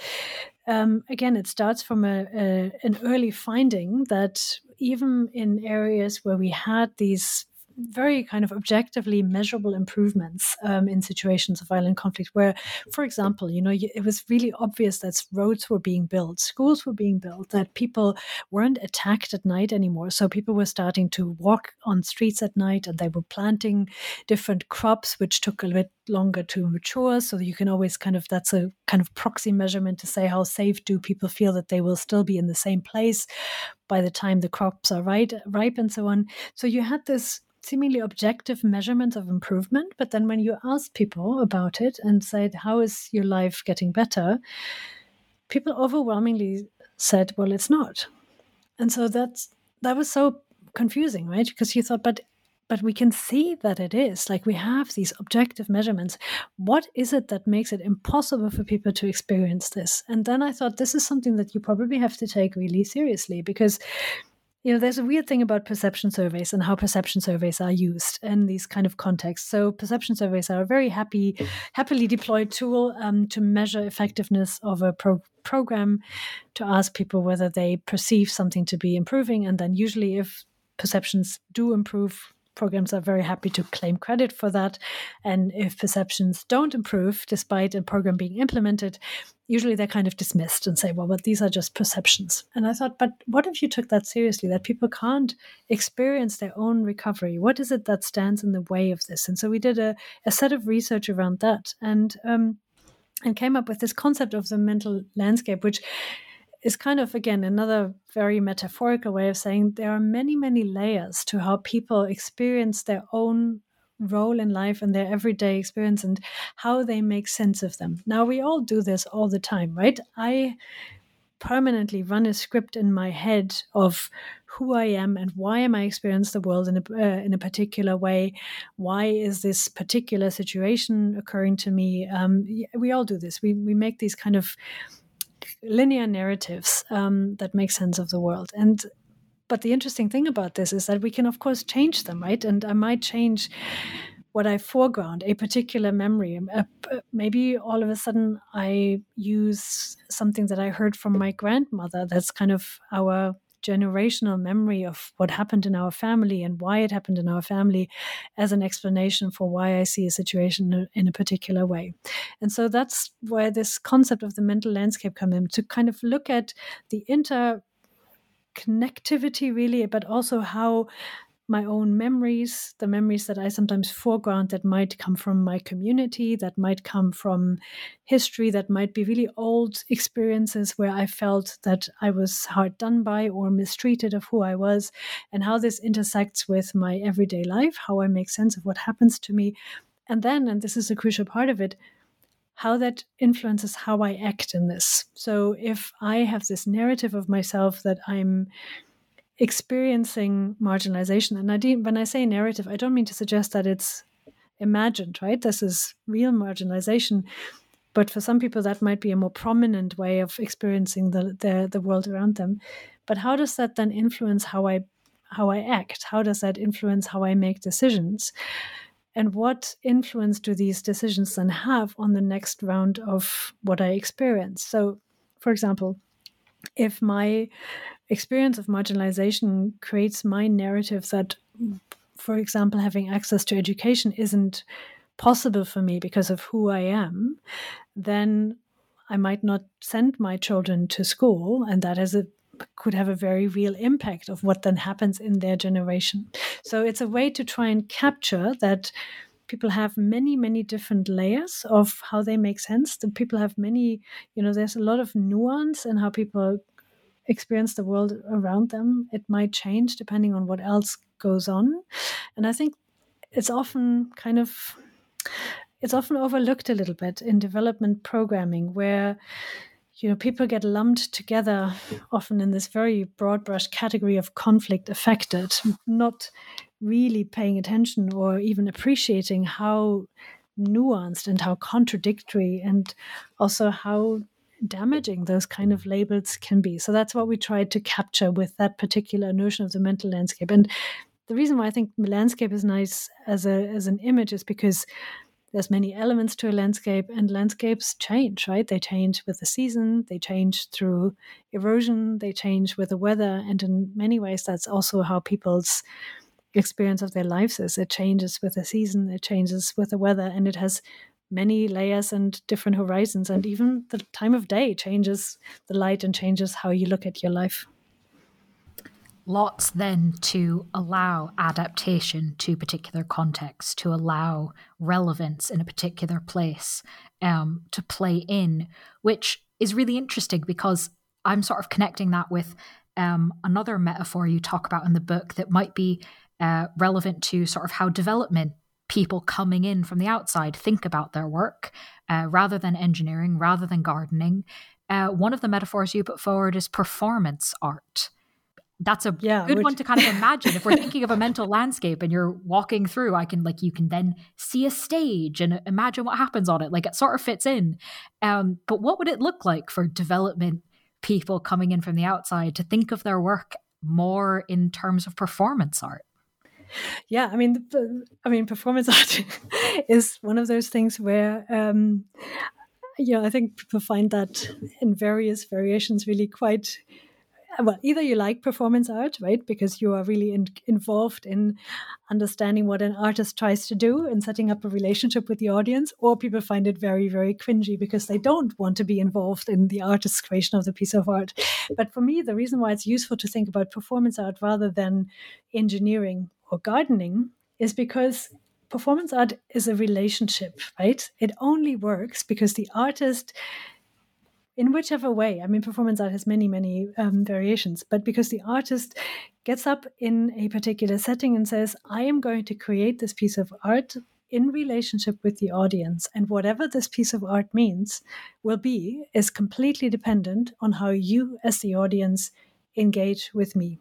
um, again, it starts from a, a, an early finding that even in areas where we had these very kind of objectively measurable improvements um, in situations of violent conflict where for example you know it was really obvious that roads were being built schools were being built that people weren't attacked at night anymore. So people were starting to walk on streets at night and they were planting different crops which took a bit longer to mature. So you can always kind of that's a kind of proxy measurement to say how safe do people feel that they will still be in the same place by the time the crops are right ripe and so on so you had this seemingly objective measurement of improvement. But then when you asked people about it and said, How is your life getting better? people overwhelmingly said, Well, it's not. And so that's that was so confusing, right? Because you thought, but but we can see that it is like we have these objective measurements. What is it that makes it impossible for people to experience this? And then i thought this is something that you probably have to take really seriously because you know there's a weird thing about perception surveys and how perception surveys are used in these kind of contexts. So perception surveys are a very happy happily deployed tool um, to measure effectiveness of a pro- program to ask people whether they perceive something to be improving. And then usually if perceptions do improve programs are very happy to claim credit for that. And if perceptions don't improve despite a program being implemented, usually they're kind of dismissed and say, well, but these are just perceptions. And I thought, but what if you took that seriously, that people can't experience their own recovery? What is it that stands in the way of this? And so we did a, a set of research around that and um, and came up with this concept of the mental landscape, which is kind of again another very metaphorical way of saying there are many many layers to how people experience their own role in life and their everyday experience and how they make sense of them now we all do this all the time right i permanently run a script in my head of who I am and why am I experiencing the world in a uh, in a particular way? Why is this particular situation occurring to me? Um, we all do this. We we make these kind of linear narratives um, that make sense of the world and but the interesting thing about this is that we can of course change them right and i might change what I foreground, a particular memory. Um, uh, uh, maybe all of a sudden I use something that I heard from my grandmother that's kind of our generational memory of what happened in our family and why it happened in our family as an explanation for why I see a situation in a particular way. And so that's where this concept of the mental landscape come in to kind of look at the inter connectivity really but also how my own memories, the memories that I sometimes foreground that might come from my community, that might come from history, that might be really old experiences where I felt that I was hard done by or mistreated of who I was, and how this intersects with my everyday life, how I make sense of what happens to me. And then, and this is a crucial part of it, how that influences how I act in this. So if I have this narrative of myself that I'm experiencing marginalization. And I didn't, when I say narrative, I don't mean to suggest that it's imagined, right? This is real marginalization. But for some people, that might be a more prominent way of experiencing the, the, the world around them. But how does that then influence how I how I act? How does that influence how I make decisions? And what influence do these decisions then have on the next round of what I experience? So, for example, if my experience of marginalization creates my narrative that, for example, having access to education isn't possible for me because of who I am, then I might not send my children to school, and that is a could have a very real impact of what then happens in their generation. So it's a way to try and capture that people have many many different layers of how they make sense the people have many you know there's a lot of nuance in how people experience the world around them. It might change depending on what else goes on. And I think it's often kind of it's often overlooked a little bit in development programming where you know people get lumped together often in this very broad brush category of conflict affected not really paying attention or even appreciating how nuanced and how contradictory and also how damaging those kind of labels can be. So that's what we tried to capture with that particular notion of the mental landscape. And the reason why I think landscape is nice as a as an image is because there's many elements to a landscape and landscapes change right they change with the season they change through erosion they change with the weather and in many ways that's also how people's experience of their lives is it changes with the season it changes with the weather and it has many layers and different horizons and even the time of day changes the light and changes how you look at your life. Lots then to allow adaptation to particular contexts to allow relevance in a particular place um, to play in which is really interesting because i'm sort of connecting that with um, another metaphor you talk about in the book that might be uh, relevant to sort of how development people coming in from the outside think about their work uh, rather than engineering, rather than gardening. Uh, one of the metaphors you put forward is performance art. That's a yeah, good which... one to kind of imagine. if we're *laughs* thinking of a mental landscape and you're walking through, I can like you can then see a stage and imagine what happens on it. Like it sort of fits in. Um, but what would it look like for development people coming in from the outside to think of their work more in terms of performance art? Yeah i mean i mean performance *laughs* art is one of those things where um you know i think people find that in various variations really quite well either you like performance art right because you are really in, involved in understanding what an artist tries to do and setting up a relationship with the audience or people find it very very cringy because they don't want to be involved in the artist's creation of the piece of art. But for me the reason why it's useful to think about performance art rather than engineering or gardening is because performance art is a relationship right it only works because the artist in whichever way. I mean, performance art has many, many um, variations, but because the artist gets up in a particular setting and says, I am going to create this piece of art in relationship with the audience, and whatever this piece of art means will be, is completely dependent on how you, as the audience, engage with me.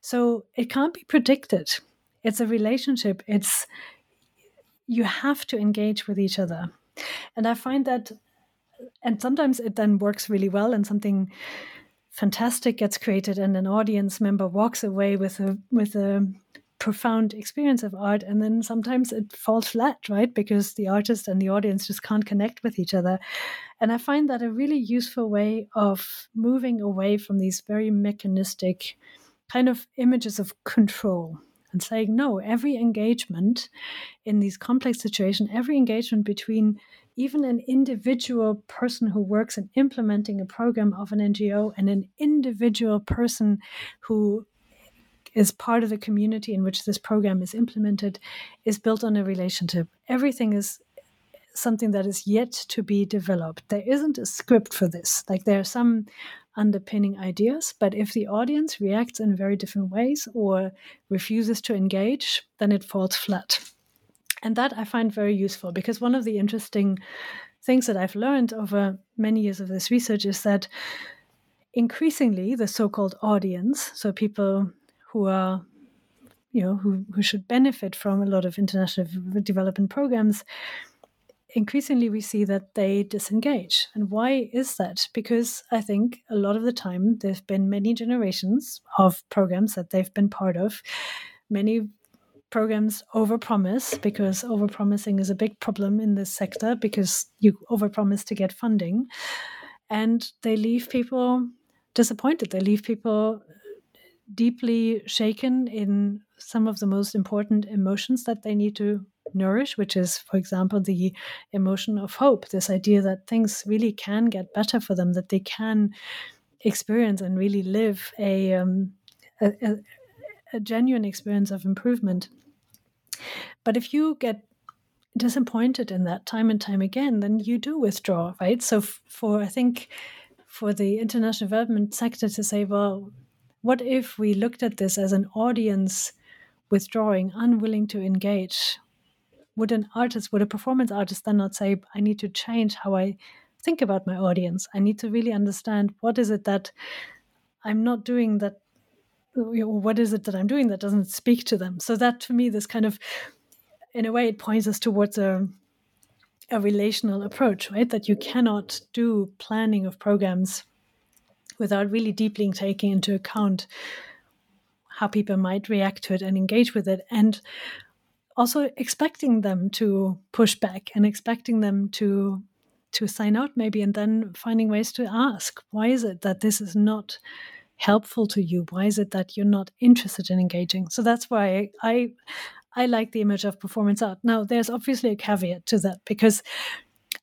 So it can't be predicted. It's a relationship. It's you have to engage with each other. And I find that and sometimes it then works really well and something fantastic gets created and an audience member walks away with a with a profound experience of art and then sometimes it falls flat right because the artist and the audience just can't connect with each other and i find that a really useful way of moving away from these very mechanistic kind of images of control and saying no every engagement in these complex situations every engagement between even an individual person who works in implementing a program of an ngo and an individual person who is part of the community in which this program is implemented is built on a relationship. Everything is something that is yet to be developed. There isn't a script for this. Like there are some underpinning ideas. But if the audience reacts in very different ways or refuses to engage, then it falls flat. And that I find very useful because one of the interesting things that I've learned over many years of this research is that increasingly the so called audience, so people who are you know who, who should benefit from a lot of international development programs increasingly we see that they disengage. And why is that? Because I think a lot of the time there have been many generations of programs that they've been part of. Many programs overpromise because overpromising is a big problem in this sector because you overpromise to get funding. And they leave people disappointed. They leave people deeply shaken in some of the most important emotions that they need to nourish, which is, for example, the emotion of hope, this idea that things really can get better for them, that they can experience and really live a, um, a, a, a genuine experience of improvement. But if you get disappointed in that time and time again, then you do withdraw, right? So, for I think for the international development sector to say, well, what if we looked at this as an audience withdrawing, unwilling to engage? Would an artist, would a performance artist then not say, I need to change how I think about my audience? I need to really understand what is it that I'm not doing that, what is it that I'm doing that doesn't speak to them? So that for me, this kind of, in a way, it points us towards a, a relational approach, right? That you cannot do planning of programs without really deeply taking into account how people might react to it and engage with it. And also expecting them to push back and expecting them to to sign out maybe and then finding ways to ask why is it that this is not helpful to you? Why is it that you're not interested in engaging? So that's why i i like the image of performance art. Now there's obviously a caveat to that because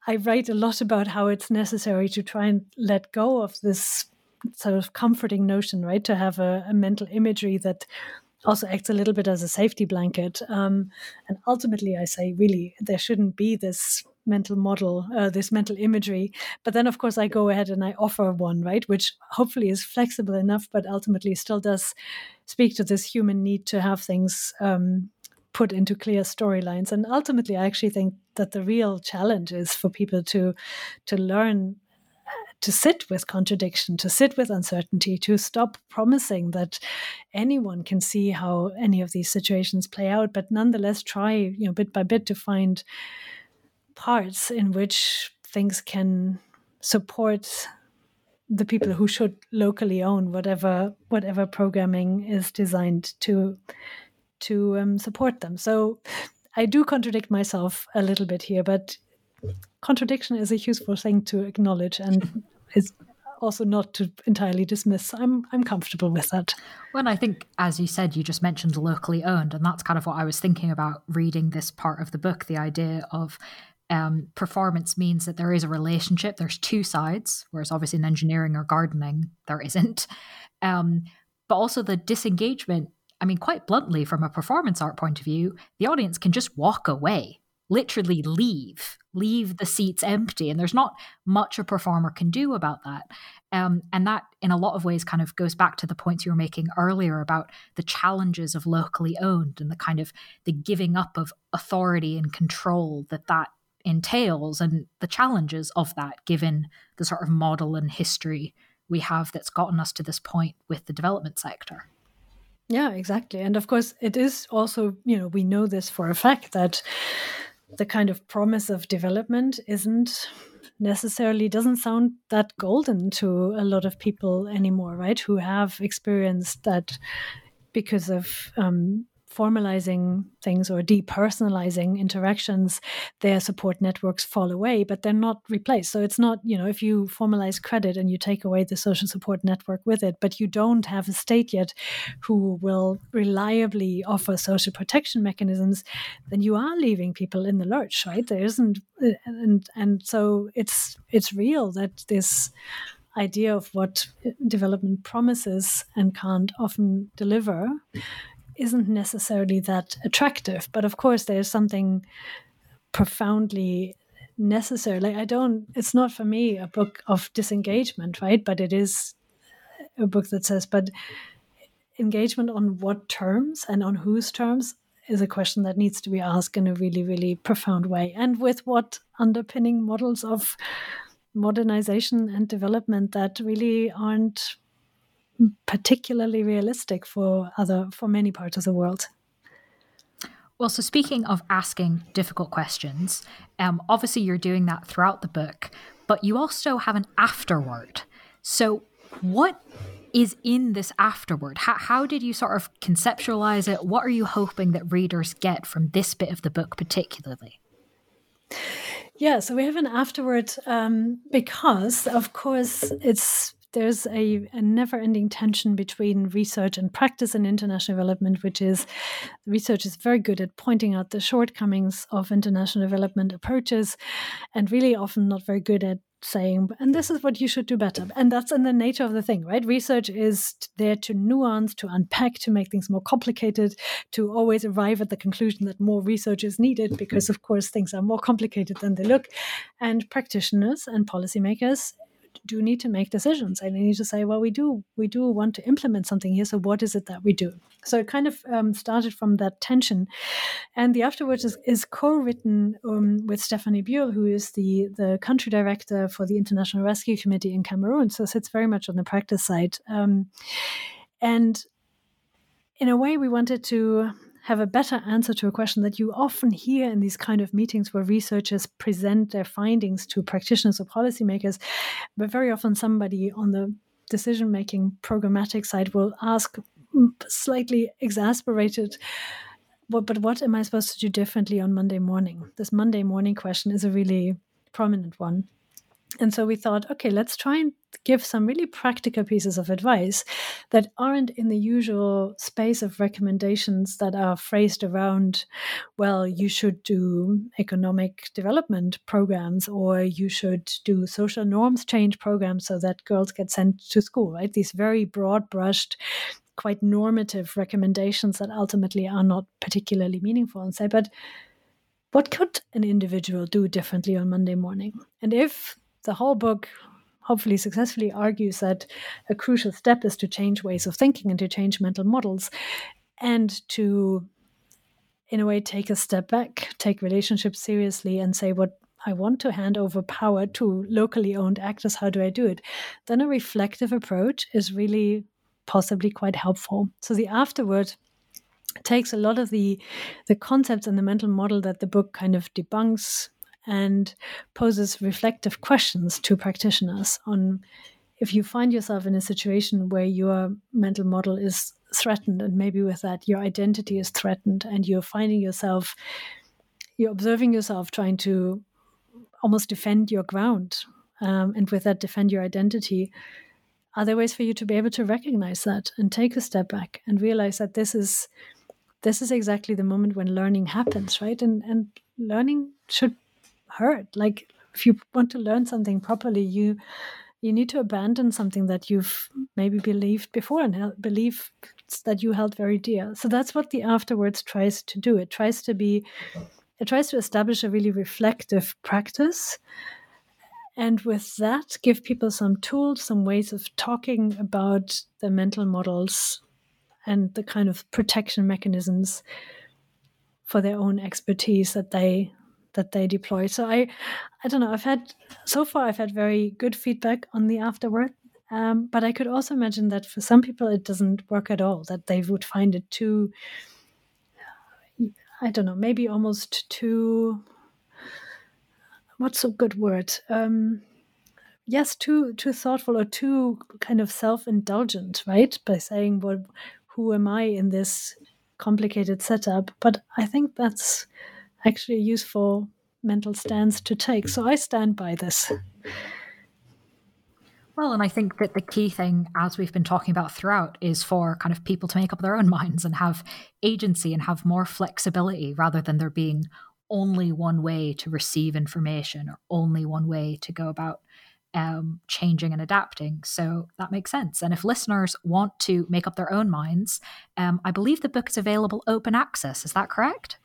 i write a lot about how it's necessary to try and let go of this sort of comforting notion right? To have a, a mental imagery that also acts a little bit as a safety blanket. Um, and ultimately, I say, really, there shouldn't be this mental model, uh, this mental imagery. But then, of course, I go ahead and I offer one, right, which hopefully is flexible enough, but ultimately still does speak to this human need to have things um, put into clear storylines. And ultimately, I actually think that the real challenge is for people to to learn to sit with contradiction, to sit with uncertainty, to stop promising that anyone can see how any of these situations play out, but nonetheless try, you know, bit by bit to find parts in which things can support the people who should locally own whatever whatever programming is designed to to um, support them. So I do contradict myself a little bit here, but contradiction is a useful thing to acknowledge and *laughs* is also not to entirely dismiss. I'm I'm comfortable with that. Well, I think, as you said, you just mentioned locally owned, and that's kind of what I was thinking about reading this part of the book. The idea of um, performance means that there is a relationship. There's two sides, whereas obviously in engineering or gardening there isn't. *laughs* Um, but also the disengagement. I mean, quite bluntly, from a performance art point of view, the audience can just walk away literally leave leave the seats empty and there's not much a performer can do about that um, and that in a lot of ways kind of goes back to the points you were making earlier about the challenges of locally owned and the kind of the giving up of authority and control that that entails and the challenges of that given the sort of model and history we have that's gotten us to this point with the development sector Yeah, exactly. And of course, it is also, you know, we know this for a fact that the kind of promise of development isn't necessarily doesn't sound that golden to a lot of people anymore, right? Who have experienced that because of um, formalizing things or depersonalizing interactions, their support networks fall away, but they're not replaced. So it's not, you know, if you formalize credit and you take away the social support network with it, but you don't have a state yet who will reliably offer social protection mechanisms, then you are leaving people in the lurch, right? There isn't, uh, and and so it's it's real that this idea of what development promises and can't often deliver isn't necessarily that attractive. But of course, there's something profoundly necessary. Like, I don't, it's not for me a book of disengagement, right? But it is a book that says, but engagement on what terms and on whose terms is a question that needs to be asked in a really, really profound way. And with what underpinning models of modernization and development that really aren't particularly realistic for other for many parts of the world. Well, so speaking of asking difficult questions, um, obviously you're doing that throughout the book, but you also have an afterword. So, what is in this afterword? How, how did you sort of conceptualize it? What are you hoping that readers get from this bit of the book, particularly? Yeah, so we have an afterword um, because, of course, it's there's a, a never ending tension between research and practice in international development, which is research is very good at pointing out the shortcomings of international development approaches and really often not very good at saying, and this is what you should do better. And that's in the nature of the thing, right? Research is there to nuance, to unpack, to make things more complicated, to always arrive at the conclusion that more research is needed because, of course, things are more complicated than they look. And practitioners and policymakers do need to make decisions and they need to say well we do we do want to implement something here so what is it that we do? So it kind of um, started from that tension. And the afterwards is, is co-written um, with stephanie buell who is the the country director for the international rescue committee in cameroon so sits very much on the practice side. Um, and in a way we wanted to have a better answer to a question that you often hear in these kind of meetings where researchers present their findings to practitioners or policymakers, but very often somebody on the decision making programmatic side will ask slightly exasperated well, but what am I supposed to do differently on Monday morning? This Monday morning question is a really prominent one. And so we thought, okay, let's try and give some really practical pieces of advice that aren't in the usual space of recommendations that are phrased around, well, you should do economic development programs or you should do social norms change programs so that girls get sent to school, right? These very broad brushed, quite normative recommendations that ultimately are not particularly meaningful and say, but what could an individual do differently on Monday morning? And if the whole book hopefully successfully argues that a crucial step is to change ways of thinking and to change mental models and to in a way take a step back take relationships seriously and say what I want to hand over power to locally owned actors. How do I do it? Then a reflective approach is really possibly quite helpful. So the afterword takes a lot of the the concepts and the mental model that the book kind of debunks and poses reflective questions to practitioners on if you find yourself in a situation where your mental model is threatened and maybe with that your identity is threatened and you're finding yourself you're observing yourself trying to almost defend your ground um, and with that defend your identity are there ways for you to be able to recognize that and take a step back and realize that this is this is exactly the moment when learning happens right? And and learning should hurt. Like if you want to learn something properly you you need to abandon something that you've maybe believed before and believe that you held very dear. So that's what the afterwards tries to do. It tries to be it tries to establish a really reflective practice. And with that give people some tools some ways of talking about the mental models and the kind of protection mechanisms for their own expertise that they that they deploy. So I, I don't know. I've had so far I've had very good feedback on the afterword, Um, but I could also imagine that for some people it doesn't work at all, that they would find it too, I don't know, maybe almost too, what's a good word? Um, yes, too too thoughtful or too kind of self indulgent, right? By saying, "Well, who am I in this complicated setup?" But I think that's actually a useful mental stance to take. So I stand by this. Well, and I think that the key thing, as we've been talking about throughout, is for kind of people to make up their own minds and have agency and have more flexibility rather than there being only one way to receive information or only one way to go about um, changing and adapting. So that makes sense. And if listeners want to make up their own minds, um, I believe the book is available open access. Is that correct?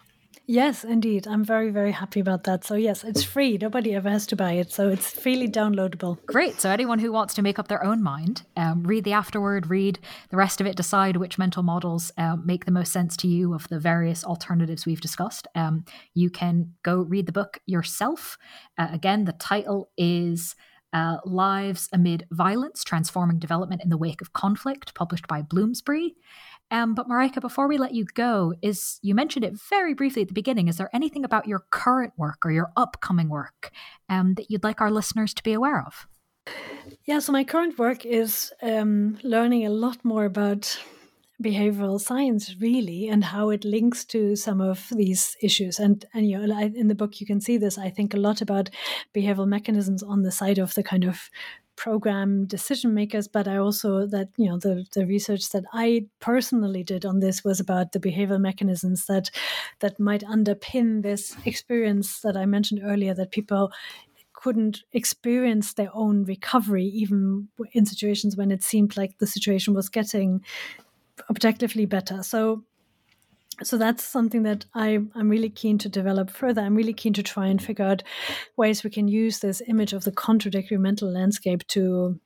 Yes, indeed. I'm very, very happy about that. So, yes, it's free. Nobody ever has to buy it. So, it's freely downloadable. Great. So, anyone who wants to make up their own mind, um, read the afterword, read the rest of it, decide which mental models um, make the most sense to you of the various alternatives we've discussed. Um, you can go read the book yourself. Uh, again, the title is uh, Lives Amid Violence Transforming Development in the Wake of Conflict, published by Bloomsbury. Um, but Mareike, before we let you go, is you mentioned it very briefly at the beginning. Is there anything about your current work or your upcoming work um, that you'd like our listeners to be aware of? Yeah, so my current work is um, learning a lot more about behavioral science really and how it links to some of these issues and and you know in the book you can see this i think a lot about behavioral mechanisms on the side of the kind of program decision makers but i also that you know the the research that i personally did on this was about the behavioral mechanisms that that might underpin this experience that i mentioned earlier that people couldn't experience their own recovery even in situations when it seemed like the situation was getting objectively better. So so that's something that I, I'm really keen to develop further. I'm really keen to try and figure out ways we can use this image of the contradictory mental landscape to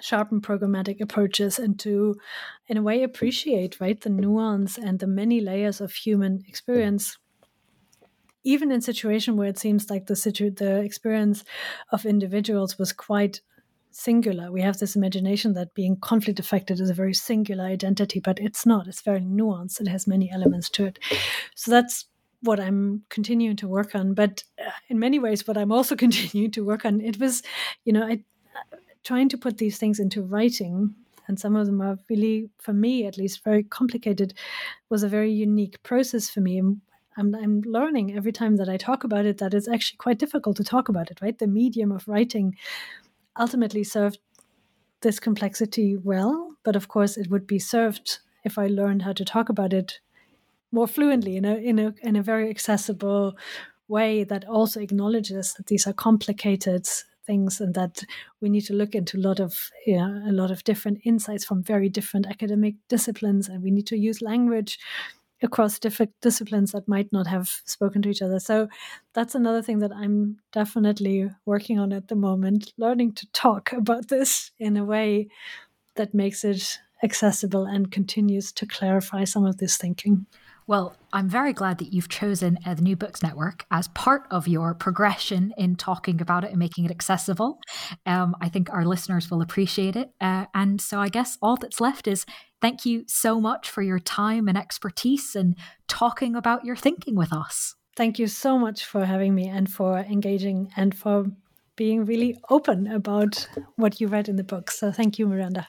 sharpen programmatic approaches and to in a way appreciate right the nuance and the many layers of human experience even in situation where it seems like the situ- the experience of individuals was quite singular. We have this imagination that being conflict affected is a very singular identity, but it's not. It's very nuanced. It has many elements to it. So that's what I'm continuing to work on. But uh, in many ways, what I'm also *laughs* continuing to work on, it was, you know, I, trying to put these things into writing. And some of them are really, for me at least, very complicated. Was a very unique process for me. I'm learning every time that I talk about it that it's actually quite difficult to talk about it, right? The medium of writing ultimately served this complexity well, but of course it would be served if I learned how to talk about it more fluently in a in a in a very accessible way that also acknowledges that these are complicated things and that we need to look into a lot of you know, a lot of different insights from very different academic disciplines and we need to use language across different disciplines that might not have spoken to each other. So that's another thing that I'm definitely working on at the moment, learning to talk about this in a way that makes it accessible and continues to clarify some of this thinking. Well, I'm very glad that you've chosen the New Books Network as part of your progression in talking about it and making it accessible. Um, I think our listeners will appreciate it. Uh, and so I guess all that's left is thank you so much for your time and expertise and talking about your thinking with us. Thank you so much for having me and for engaging and for being really open about what you read in the book. So thank you, Miranda.